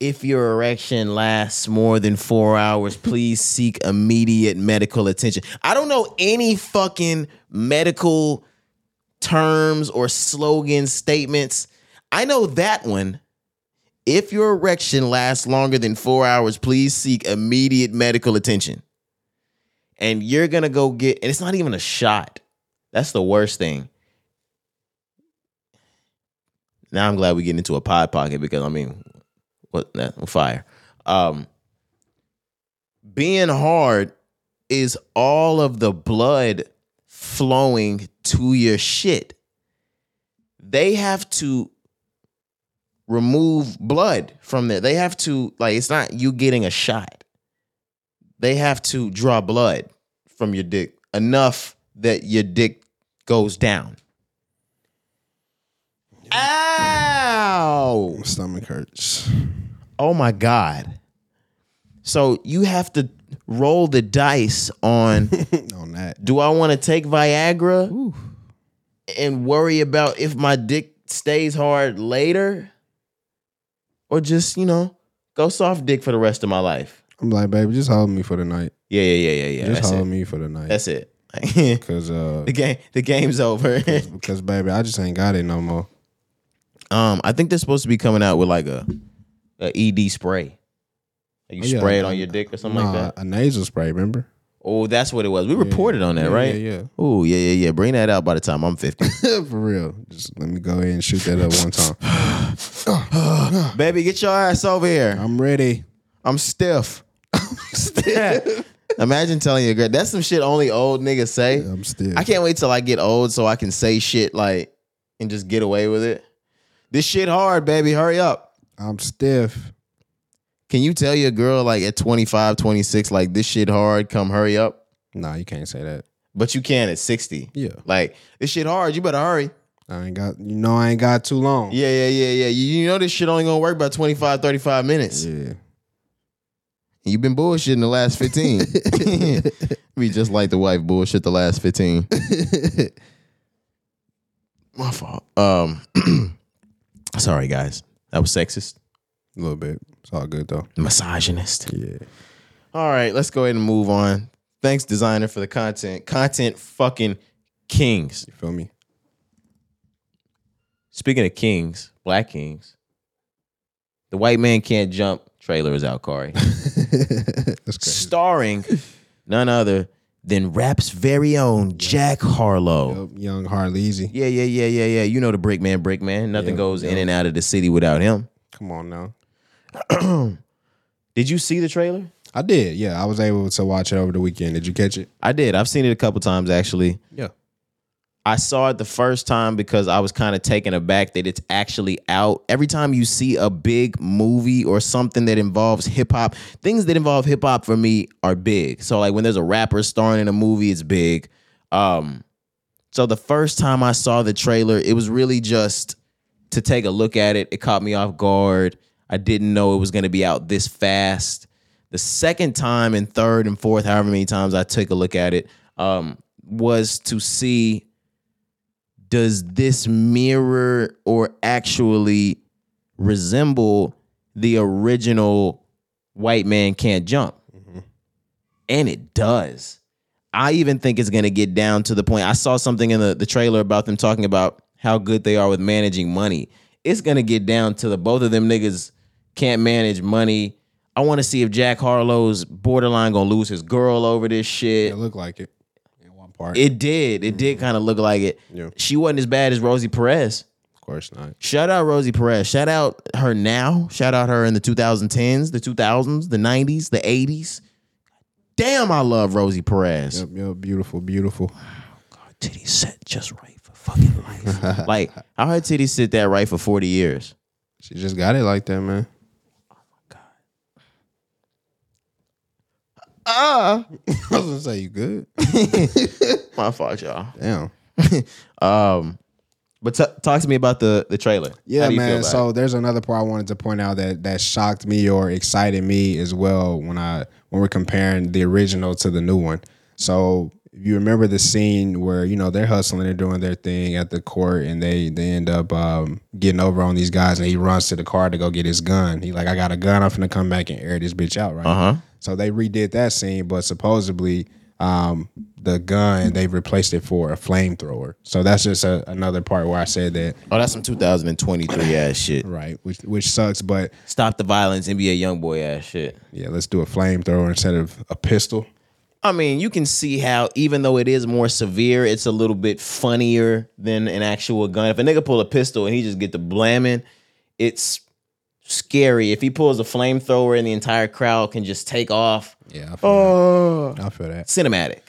if your erection lasts more than four hours, please seek immediate medical attention. I don't know any fucking medical terms or slogan statements. I know that one. If your erection lasts longer than four hours, please seek immediate medical attention. And you're gonna go get, and it's not even a shot. That's the worst thing. Now I'm glad we get into a pod pocket because I mean, what that fire. Um, being hard is all of the blood flowing to your shit. They have to remove blood from there. They have to like it's not you getting a shot. They have to draw blood from your dick enough that your dick goes down. Ow! My stomach hurts. Oh my God. So you have to roll the dice on on that. do I want to take Viagra and worry about if my dick stays hard later? Or just, you know, go soft dick for the rest of my life. I'm like, baby, just hold me for the night. Yeah, yeah, yeah, yeah, yeah. just That's hold it. me for the night. That's it. Cause uh, the game the game's over. because baby, I just ain't got it no more. um, I think they're supposed to be coming out with like a, a ED spray. Like you Oh, yeah, spray it on your dick or something like Nah, that. a nasal spray. Remember? Oh, that's what it was. We reported on that, Yeah, right? Yeah, yeah. Oh, yeah, yeah, yeah. Bring that out by the time I'm 50. for real. Just let me go ahead and shoot that up one time. Baby, get your ass over here. I'm ready. I'm stiff. Stiff. Imagine telling your girl that's some shit only old niggas say. I'm stiff. I can't wait till I get old so I can say shit like and just get away with it. This shit hard, baby. Hurry up. I'm stiff. Can you tell your girl like at 25, 26, like this shit hard, come hurry up? Nah, you can't say that. But you can at 60. Yeah, Like, this shit hard, you better hurry. I ain't got. You know, I ain't got too long. Yeah, yeah, yeah, yeah. You, you know this shit only gonna work about 25, 35 minutes. Yeah. You've been bullshitting the last 15. we just like the wife bullshit the last 15. My fault. Um sorry guys. That was sexist. A little bit. It's all good though. Misogynist. Yeah. All right, let's go ahead and move on. Thanks, Desiigner, for the content. Content fucking kings. You feel me? Speaking of kings, black kings, the white man can't jump trailer is out, Corey. That's crazy. Starring none other than rap's very own Jack Harlow. Yup, Young Harley Easy. Yeah, yeah, yeah, yeah, yeah. You know the brick man, brick man. Nothing Yeah, goes in and out of the city without him. Come on now. Did you see the trailer? I did. Yeah, I was able to watch it over the weekend. Did you catch it? I did. I've seen it a couple times actually. Yeah. I saw it the first time because I was kind of taken aback that it's actually out. Every time you see a big movie or something that involves hip hop, things that involve hip hop for me are big. So like when there's a rapper starring in a movie, it's big. Um, So the first time I saw the trailer, it was really just to take a look at it. It caught me off guard. I didn't know it was going to be out this fast. The second time and third and fourth, however many times I took a look at it, um, was to see does this mirror or actually resemble the original white man can't jump? And it does. I even think it's gonna get down to the point. I saw something in the, the trailer about them talking about how good they are with managing money. It's gonna get down to the both of them niggas can't manage money. I want to see if Jack Harlow's borderline gonna lose his girl over this shit. It looked like it in one part. It did. It did kind of look like it. Yeah. She wasn't as bad as Rosie Perez. of course not. Shout out Rosie Perez. Shout out her now. Shout out her in the 2010s, the 2000s, the 90s, the 80s. Damn, I love Rosie Perez. Yep, yep, beautiful, beautiful. Titties set just right for fucking life. like, how her titties sit that right for 40 years? She just got it like that, man. Ah. I was gonna say you good. My fault, y'all. Damn. Um, but t- talk to me about the the trailer. Yeah, How do you feel man. about So it? there's another part I wanted to point out that that shocked me or excited me as well when I when we're comparing the original to the new one. So if you remember the scene where you know they're hustling, they're doing their thing at the court, and they they end up um, getting over on these guys, and he runs to the car to go get his gun. He like, I got a gun. I'm gonna come back and air this bitch out, right? Uh-huh. So they redid that scene, but supposedly um, the gun they replaced it for a flamethrower. So that's just a, another part where I said that oh, that's some 2023 ass shit. right, which which sucks, but Stop the violence, NBA young boy ass shit. yeah, let's do a flamethrower instead of a pistol. I mean, you can see how even though it is more severe, it's a little bit funnier than an actual gun. If a nigga pull a pistol and he just get the blamming, it's scary. If he pulls a flamethrower and the entire crowd can just take off, Yeah, I feel, oh, that. I feel that. cinematic.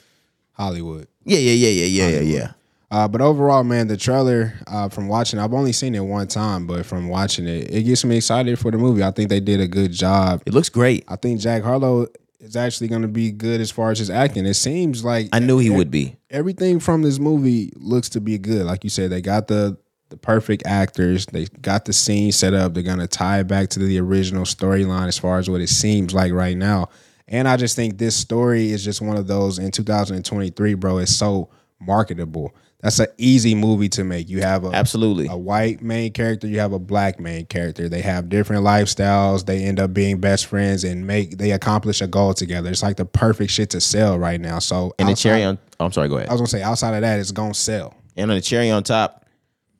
Hollywood. Yeah, yeah, yeah, yeah, yeah, yeah, yeah. Uh, but overall, man, the trailer uh, from watching, I've only seen it one time, but from watching it, it gets me excited for the movie. I think they did a good job. It looks great. I think Jack Harlow is actually going to be good as far as his acting. It seems like I knew he would be. everything from this movie looks to be good. Like you said, they got the the perfect actors. They got the scene set up. They're gonna tie it back to the original storyline as far as what it seems like right now. And I just think this story is just one of those in 2023, bro. It's so marketable. That's an easy movie to make. You have a Absolutely. a white main character, you have a black main character. They have different lifestyles. They end up being best friends and make they accomplish a goal together. It's like the perfect shit to sell right now. So And the cherry on. Oh, I'm sorry. Go ahead. I was gonna say outside of that, it's gonna sell. And on the cherry on top,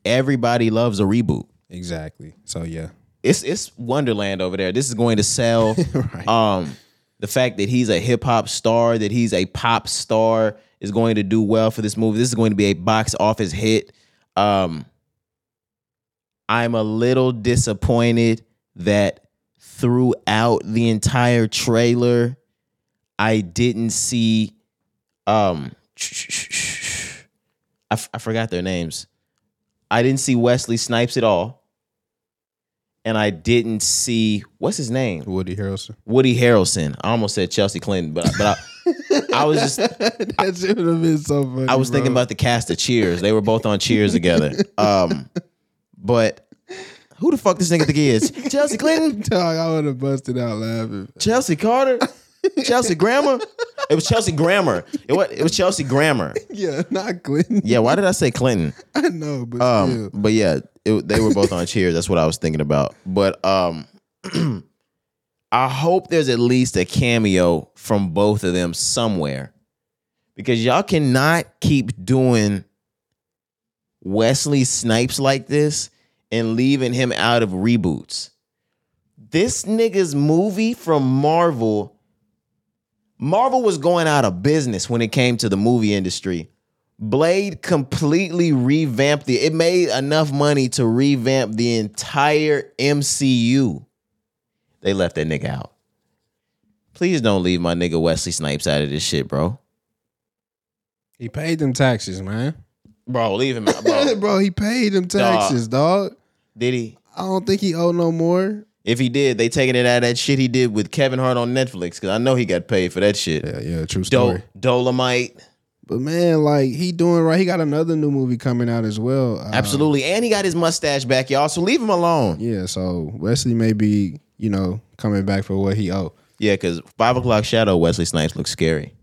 everybody loves a reboot. Exactly. So yeah. It's it's Wonderland over there. This is going to sell. Um, the fact that he's a hip hop star, that he's a pop star, is going to do well for this movie. This is going to be a box office hit. Um, I'm a little disappointed that throughout the entire trailer, I didn't see. Um, I, f- I forgot their names. I didn't see Wesley Snipes at all. And I didn't see what's his name? Woody Harrelson. Woody Harrelson. I almost said Chelsea Clinton, but but I, I was just that shit would have been so funny. I was thinking about the cast of Cheers. They were both on Cheers together. Um, but who the fuck this nigga think he is? Chelsea Clinton, Dog, I would have busted out laughing. Chelsea Carter, Kelsey Grammer. It was Kelsey Grammer. It was it was Kelsey Grammer. Yeah, not Clinton. Yeah, why did I say Clinton? I know, but Um, still. but yeah, it, they were both on Cheers. That's what I was thinking about. But um, I hope there's at least a cameo from both of them somewhere, because y'all cannot keep doing Wesley Snipes like this and leaving him out of reboots. This nigga's movie from Marvel. Marvel was going out of business when it came to the movie industry. Blade completely revamped the it made enough money to revamp the entire MCU. They left that nigga out. Please don't leave my nigga Wesley Snipes out of this shit, bro. he paid them taxes, man. Bro, leave him out, bro. Bro, he paid them taxes, dog. Did he? I don't think he owed no more. If he did, they taking it out of that shit he did with Kevin Hart on Netflix because I know he got paid for that shit. Yeah, yeah, true story. Dolomite. But man, like he doing right. He got another new movie coming out as well. Uh, Absolutely. And he got his mustache back, y'all. So leave him alone. Yeah. So Wesley may be, you know, coming back for what he owe. Yeah, because five o'clock shadow Wesley Snipes looks scary.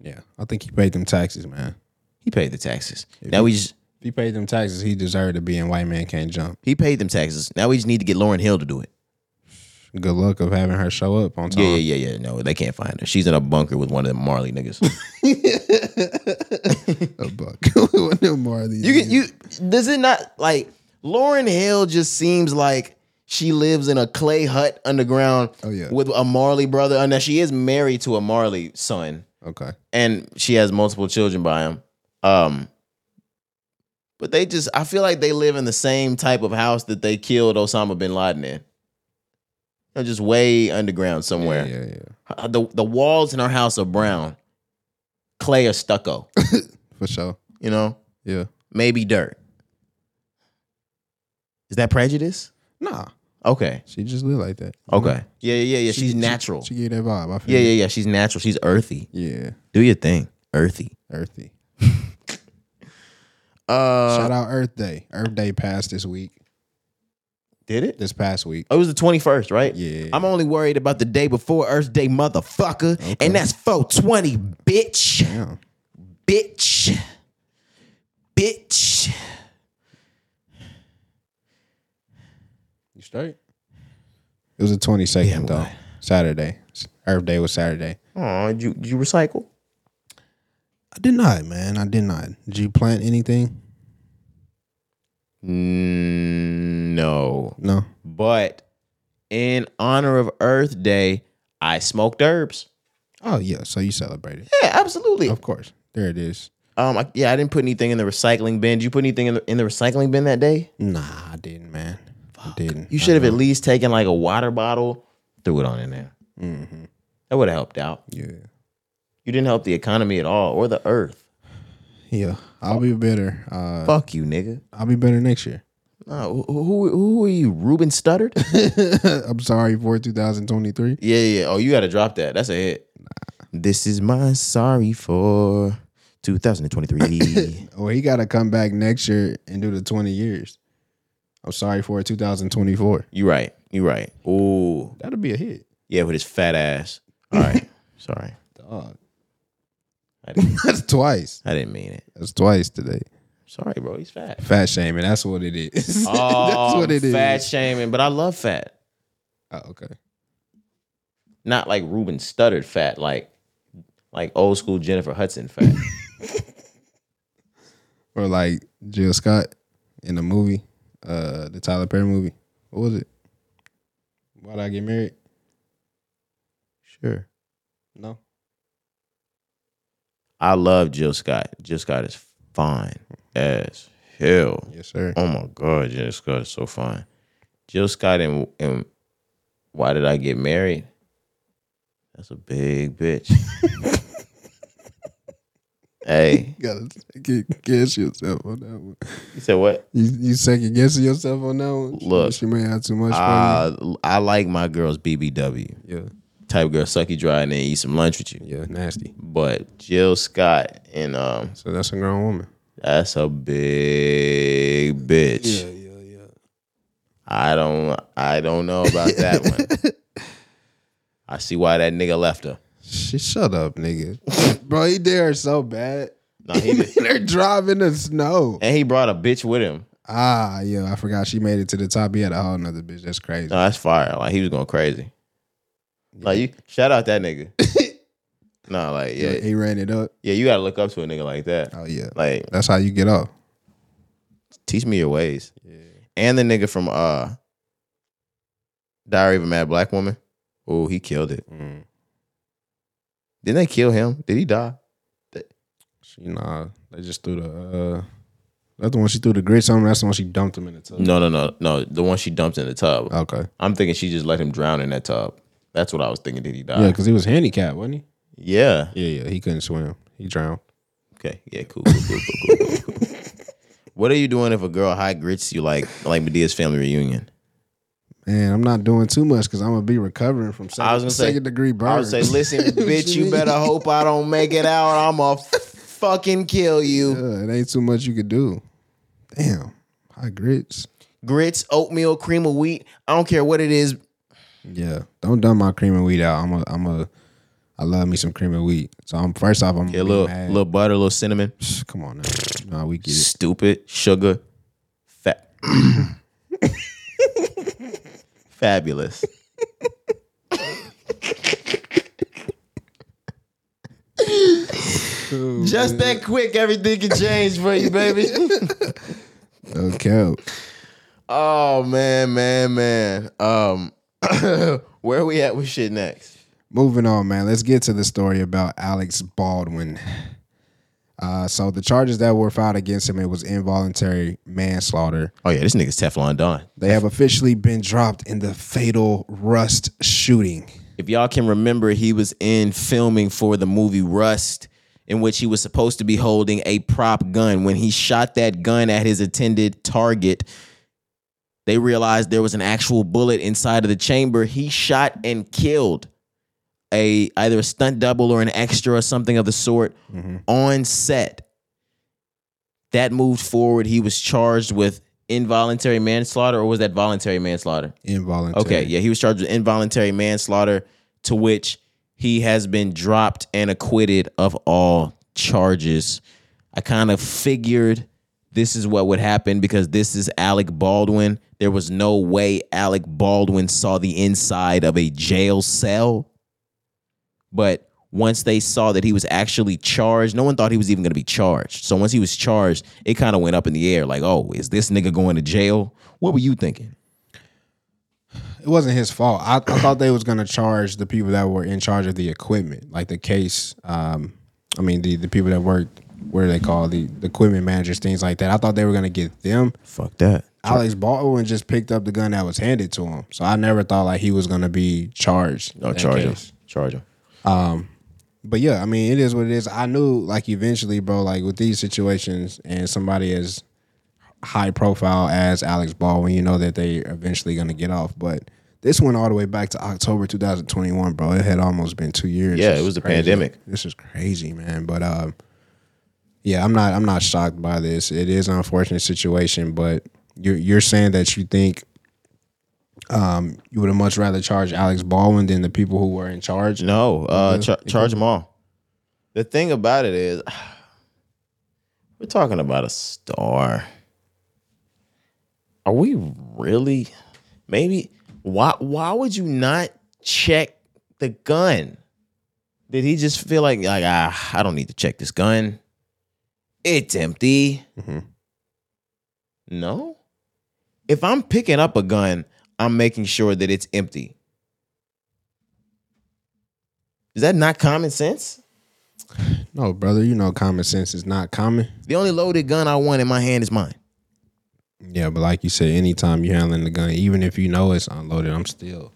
Yeah. I think he paid them taxes, man. He paid the taxes. Now we just If he paid them taxes, he deserved to be in White Man Can't Jump. he paid them taxes. Now we just need to get Lauryn Hill to do it. Good luck of having her show up on time. Yeah, yeah, yeah, yeah. No, they can't find her. She's in a bunker with one of them Marley niggas. A buck. What them more of these You can you does it not like Lauryn Hill just seems like she lives in a clay hut underground Oh, yeah. with a Marley brother. And now she is married to a Marley son. Okay. And she has multiple children by him. Um but they just I feel like they live in the same type of house that they killed Osama bin Laden in. Know, just way underground somewhere. Yeah, yeah, yeah. Uh, The the walls in our house are brown. Clay or stucco, For sure. you know? Yeah. Maybe dirt. Is that prejudice? Nah. Okay. She just live like that. Okay. Yeah, yeah, yeah. She- She's natural. She, gave that vibe. I feel yeah, yeah, yeah. She's natural. She's earthy. Yeah. Do your thing. Earthy. Earthy. Uh Shout out Earth Day. Earth Day passed this week. did it? This past week. Oh, it was the 21st, right? Yeah. I'm only worried about the day before Earth Day, motherfucker. And that's 420, bitch. Damn. Bitch. Bitch. You straight? It was the twenty second Yeah, though. Saturday. Earth Day was Saturday. Oh, did you, did you recycle? I did not, man. I did not. Did you plant anything? Mm, no. No. But in honor of Earth Day, I smoked herbs. Oh yeah. So you celebrated. Yeah, absolutely. Of course. There it is. Um, I, yeah, I didn't put anything in the recycling bin. Did you put anything in the in the recycling bin that day? Nah, I didn't, man. I didn't. You should have at least taken like a water bottle, threw it on in there. Mm-hmm. That would have helped out. Yeah. You didn't help the economy at all or the earth. Yeah. I'll be better. Uh Fuck you, nigga. I'll be better next year. No, who, who who are you, Ruben Studdard? I'm sorry for 2023. yeah, yeah. Oh, you got to drop that. That's a hit. This is my sorry for 2023. Or he got to come back next year and do the 20 years. I'm sorry for 2024. you right. You right. Ooh, That'll be a hit. yeah, with his fat ass. All right. Sorry. Dog. I didn't, That's twice. I didn't mean it. That's twice today. Sorry, bro. He's fat. Fat shaming. That's what it is. Oh, That's what it is. fat shaming, but I love fat. Oh, okay. Not like Ruben Studdard fat, like like old school Jennifer Hudson fat. Or like Jill Scott in the movie, uh, the Tyler Perry movie. What was it? Why'd I get married? sure. No. I love Jill Scott. Jill Scott is fine as hell. Yes, sir. Oh my god, Jill Scott is so fine. Jill Scott and and why did I get married? That's a big bitch. hey, You gotta second guess yourself on that one. you said what? You, you second guessing yourself on that one? Look, she may have too much Uh, I like my girls BBW. Yeah, Type girl suck you dry and then eat some lunch with you. yeah, nasty. But Jill Scott and um So that's a grown woman. that's a big bitch. yeah, yeah. yeah. I don't I don't know about that one. I see why that nigga left her. She shut up, nigga. Bro, he did her so bad. No, he did. They're driving the snow. and he brought a bitch with him. Ah, yeah, I forgot she made it to the top. He had a whole nother bitch. That's crazy. No, that's fire. Like he was going crazy. Like you shout out that nigga. no, like yeah, he ran it up. yeah, you gotta look up to a nigga like that. Oh yeah, Like that's how you get off. teach me your ways. Yeah. And the nigga from uh Diary of a Mad Black Woman. Oh, he killed it. Mm. Didn't they kill him? Did he die? She nah, they just threw the. uh That's the one she threw the grits on. That's the one she dumped him in the tub. No, no, no, no. The one she dumped in the tub. Okay. I'm thinking she just let him drown in that tub. That's what I was thinking. Did he die? Yeah, because he was handicapped, wasn't he? Yeah. Yeah, yeah. He couldn't swim. He drowned. Okay. Yeah. Cool. Cool. Cool. Cool. cool, cool, cool. What are you doing if a girl high grits you like like Madea's family reunion? Man, I'm not doing too much because I'm gonna be recovering from second, I was gonna say- degree burn. I would say, listen, bitch, you better hope I don't make it out. I'm a fucking kill you. Yeah, it ain't too much you could do. Damn. Hot grits. Grits, oatmeal, cream of wheat. I don't care what it is. Yeah. Don't dump my cream and wheat out. I'm a I'm a I love me some cream and wheat. So I'm first off I'm Yeah, a little, mad. little butter, a little cinnamon. Come on now. No, we get it. Stupid sugar, fat, fabulous. Just that quick, everything can change for you, baby. Okay. oh man, man, man. Um, where are we at with shit next? Moving on, man. Let's get to the story about Alex Baldwin. Uh, so the charges that were filed against him it was involuntary manslaughter. Oh yeah, this nigga's Teflon Don. They have officially been dropped in the fatal Rust shooting. If y'all can remember, he was in filming for the movie Rust, in which he was supposed to be holding a prop gun. When he shot that gun at his intended target, they realized there was an actual bullet inside of the chamber. He shot and killed a either a stunt double or an extra or something of the sort mm-hmm. on set. That moved forward. He was charged with involuntary manslaughter, or was that voluntary manslaughter? Involuntary. Okay, yeah, he was charged with involuntary manslaughter, to which he has been dropped and acquitted of all charges. I kind of figured this is what would happen because this is Alec Baldwin. There was no way Alec Baldwin saw the inside of a jail cell. But once they saw that he was actually charged, no one thought he was even going to be charged. So once he was charged, it kind of went up in the air like, oh, is this nigga going to jail? What were you thinking? It wasn't his fault. I, I thought they was gonna charge the people that were in charge of the equipment, like the case. Um, I mean the the people that worked. What are they called? The, the equipment managers, things like that. I thought they were gonna get them. Fuck that. Alex Baldwin just picked up the gun that was handed to him, so I never thought like he was gonna be charged. No, charge him. Charge him. But yeah, I mean, it is what it is. I knew like eventually, bro, like with these situations and somebody as high profile as Alex Baldwin, you know that they eventually gonna get off. But this went all the way back to October 2021, bro. It had almost been two years. Yeah, This it was the crazy. pandemic. This is crazy, man. But um, yeah, I'm not I'm not shocked by this. It is an unfortunate situation, but you're you're saying that you think um you would have much rather charge Alex Baldwin than the people who were in charge. No, uh, char- charge them all. The thing about it is, we're talking about a star. Are we really? Maybe. Why? Why would you not check the gun? Did he just feel like like ah, I don't need to check this gun? It's empty. No. If I'm picking up a gun, I'm making sure that it's empty. Is that not common sense? No, brother, you know common sense is not common. The only loaded gun I want in my hand is mine. Yeah, but like you said, anytime you're handling the gun, even if you know it's unloaded, I'm still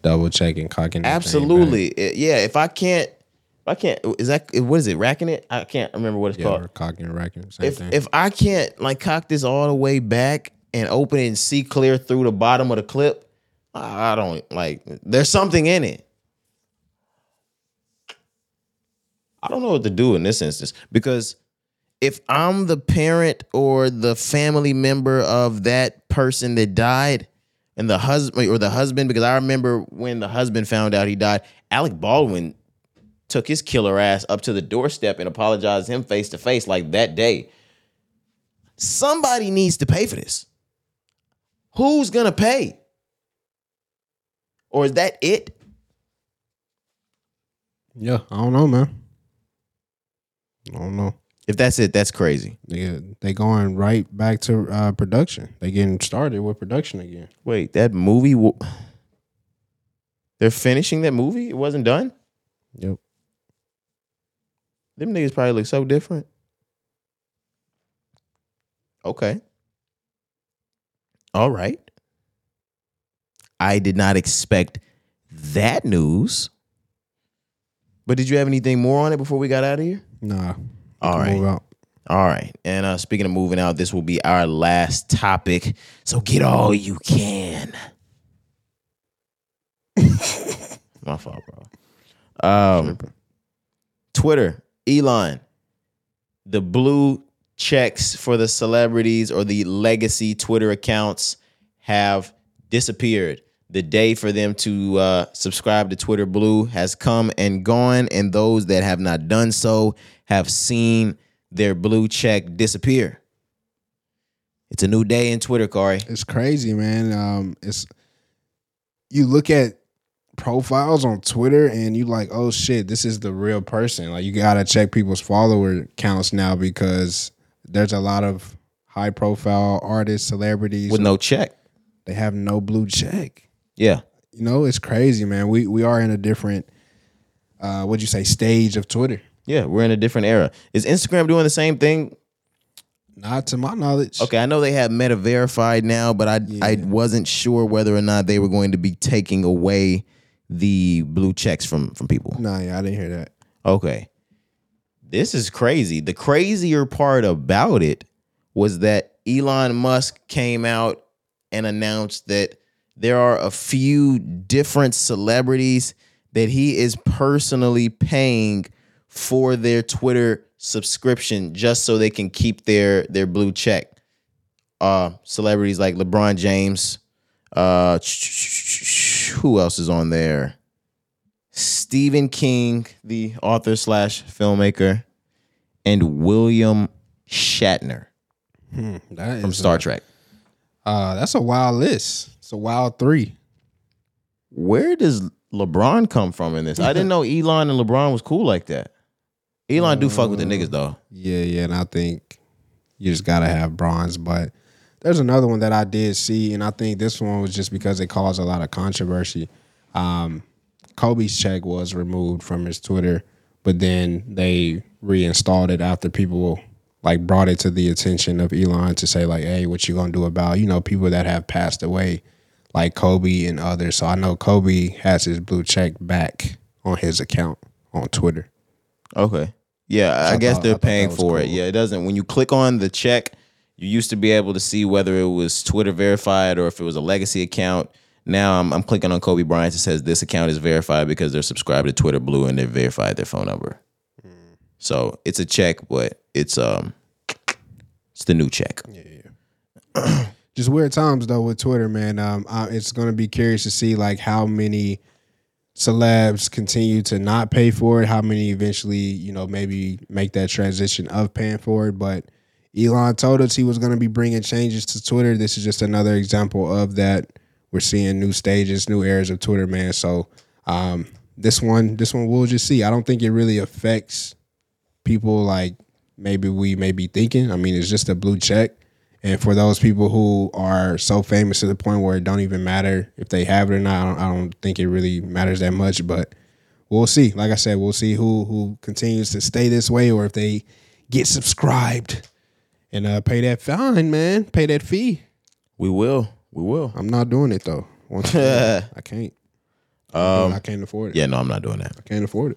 double checking, cocking. Absolutely. Yeah, if I can't if I can't is that what is it, racking it? I can't remember what it's. Yeah, called. cocking and racking, same If thing. if I can't like cock this all the way back and open it and see clear through the bottom of the clip, I don't like there's something in it. I don't know what to do in this instance because if I'm the parent or the family member of that person that died and the husband or the husband, because I remember when the husband found out he died, Alec Baldwin took his killer ass up to the doorstep and apologized him face to face like that day. Somebody needs to pay for this. Who's gonna pay? Or is that it? yeah, I don't know, man. I don't know. If that's it, that's crazy. They they going right back to uh, production. They getting started with production again. Wait, that movie. w- They're finishing that movie. It wasn't done. Yep. Them niggas probably look so different. Okay. All right. I did not expect that news. But did you have anything more on it before we got out of here? Nah. All right. Move out. All right. And uh, speaking of moving out, this will be our last topic. So get all you can. My fault, bro. Um, Twitter, Elon. the blue checks for the celebrities or the legacy Twitter accounts have disappeared. The day for them to uh, subscribe to Twitter Blue has come and gone, and those that have not done so have seen their blue check disappear. It's a new day in Twitter, Corey. It's crazy, man. Um, it's you look at profiles on Twitter and you like, oh shit, this is the real person. Like you gotta check people's follower counts now because there's a lot of high profile artists, celebrities with no check. They have no blue check. Yeah. You know, it's crazy, man. We we are in a different uh what'd you say, stage of Twitter. Yeah, we're in a different era. Is Instagram doing the same thing? Not to my knowledge. Okay, I know they have Meta verified now, but I I wasn't sure whether or not they were going to be taking away the blue checks from from people. Nah, yeah, I didn't hear that. Okay. This is crazy. The crazier part about it was that Elon Musk came out and announced that there are a few different celebrities that he is personally paying for their Twitter subscription just so they can keep their their blue check. Uh celebrities like LeBron James, uh who else is on there? Stephen King, the author slash filmmaker, and William Shatner That from Star a- Trek. Uh, that's a wild list. It's a wild three. Where does LeBron come from in this? I didn't know Elon and LeBron was cool like that. Elon do fuck with the niggas though. Yeah, yeah, and I think you just gotta have bronze. But there's another one that I did see, and I think this one was just because it caused a lot of controversy. Um, Kobe's check was removed from his Twitter, but then they reinstalled it after people like brought it to the attention of Elon to say like, "Hey, what you gonna do about you know people that have passed away, like Kobe and others?" So I know Kobe has his blue check back on his account on Twitter. Okay. Yeah, I I guess thought- I they're thought paying was for it. Yeah, it doesn't. When you click on the check, you used to be able to see whether it was Twitter verified or if it was a legacy account. Now I'm, I'm clicking on Kobe Bryant. It says this account is verified because they're subscribed to Twitter Blue and they verified their phone number. Hmm. So it's a check, but it's um, it's the new check. Yeah. Just weird times though with Twitter, man. Um, I, it's gonna be curious to see like how many celebs continue to not pay for it. How many eventually, you know, maybe make that transition of paying for it. But Elon told us he was gonna be bringing changes to Twitter. This is just another example of that. We're seeing new stages, new eras of Twitter, man. So um, this one, this one, we'll just see. I don't think it really affects people like maybe we may be thinking. I mean, it's just a blue check. And for those people who are so famous to the point where it don't even matter if they have it or not, I don't, I don't think it really matters that much. But we'll see. Like I said, we'll see who who continues to stay this way or if they get subscribed and uh, pay that fine, man. Pay that fee. We will. We will. I'm not doing it though. Once again, I can't. I can't afford it. Yeah, no, I'm not doing that. I can't afford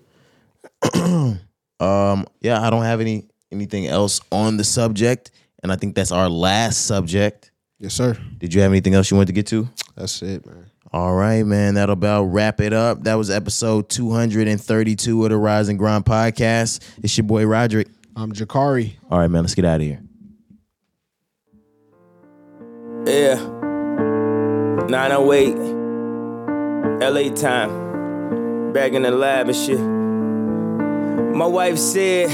it. Um, yeah, I don't have any anything else on the subject, and I think that's our last subject. Yes, sir. Did you have anything else you wanted to get to? That's it, man. All right, man. That'll about wrap it up. That was episode 232 of the Rise and Grind podcast. It's your boy Roderick. I'm Jakari. All right, man. Let's get out of here. Yeah. 908. LA time. Back in the lab and shit. My wife said,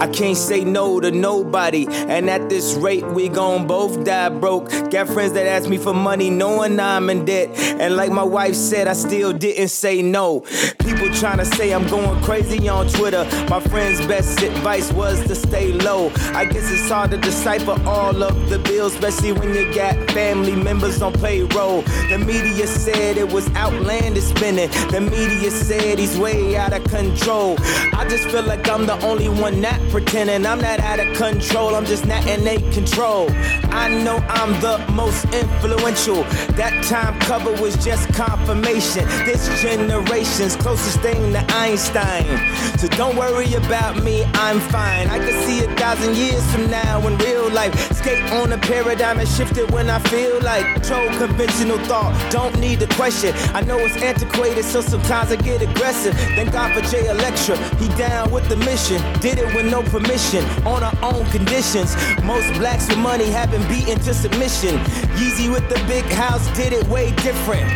I can't say no to nobody. And at this rate, we gon' both die broke. Got friends that ask me for money, knowing I'm in debt. And like my wife said, I still didn't say no. People tryna say I'm going crazy on Twitter. My friend's best advice was to stay low. I guess it's hard to decipher all of the bills, especially when you got family members on payroll. The media said it was outlandish spending. The media said he's way out of control. I just feel like I'm the only one not pretending. I'm not out of control, I'm just not in a control. I know I'm the most influential. That time cover was just confirmation. This generation's closest thing to Einstein. So don't worry about me, I'm fine. I can see a thousand years from now in real life. Skate on a paradigm and shift it when I feel like control conventional thought. Don't need the question. I know it's antiquated, so sometimes I get aggressive. Thank God for Jay Electronica. He down with the mission. Did it with no permission, on our own conditions. Most blacks with money have been beaten to submission. Yeezy with the big house did it way different.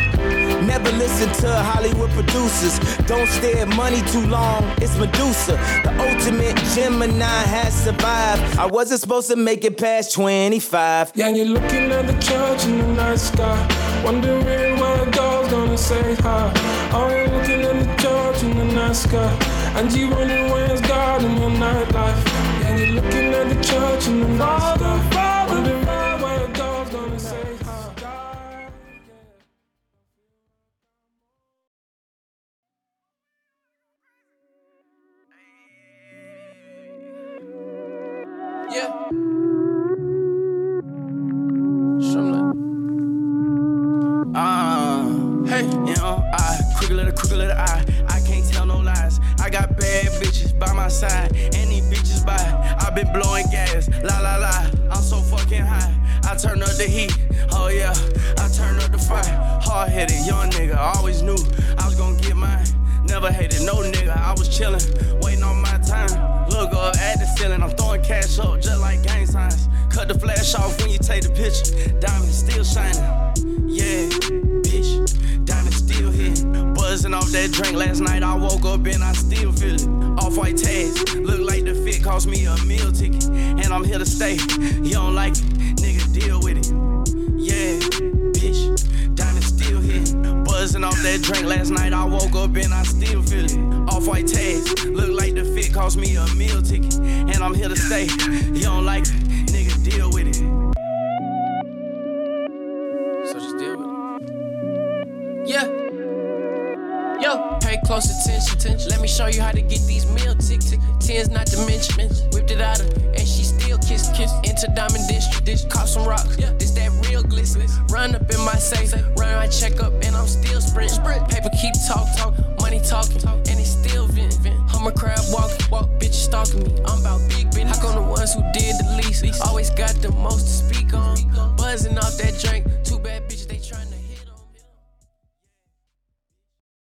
Never listen to Hollywood producers. Don't stare at money too long, it's Medusa. The ultimate Gemini has survived. I wasn't supposed to make it past 25. Yeah, you're looking at the church in the night sky. Wondering where God's girl's gonna say hi. Are you looking at the church in the night sky? And you wondering where's God in your nightlife? And you're looking at the church and the father.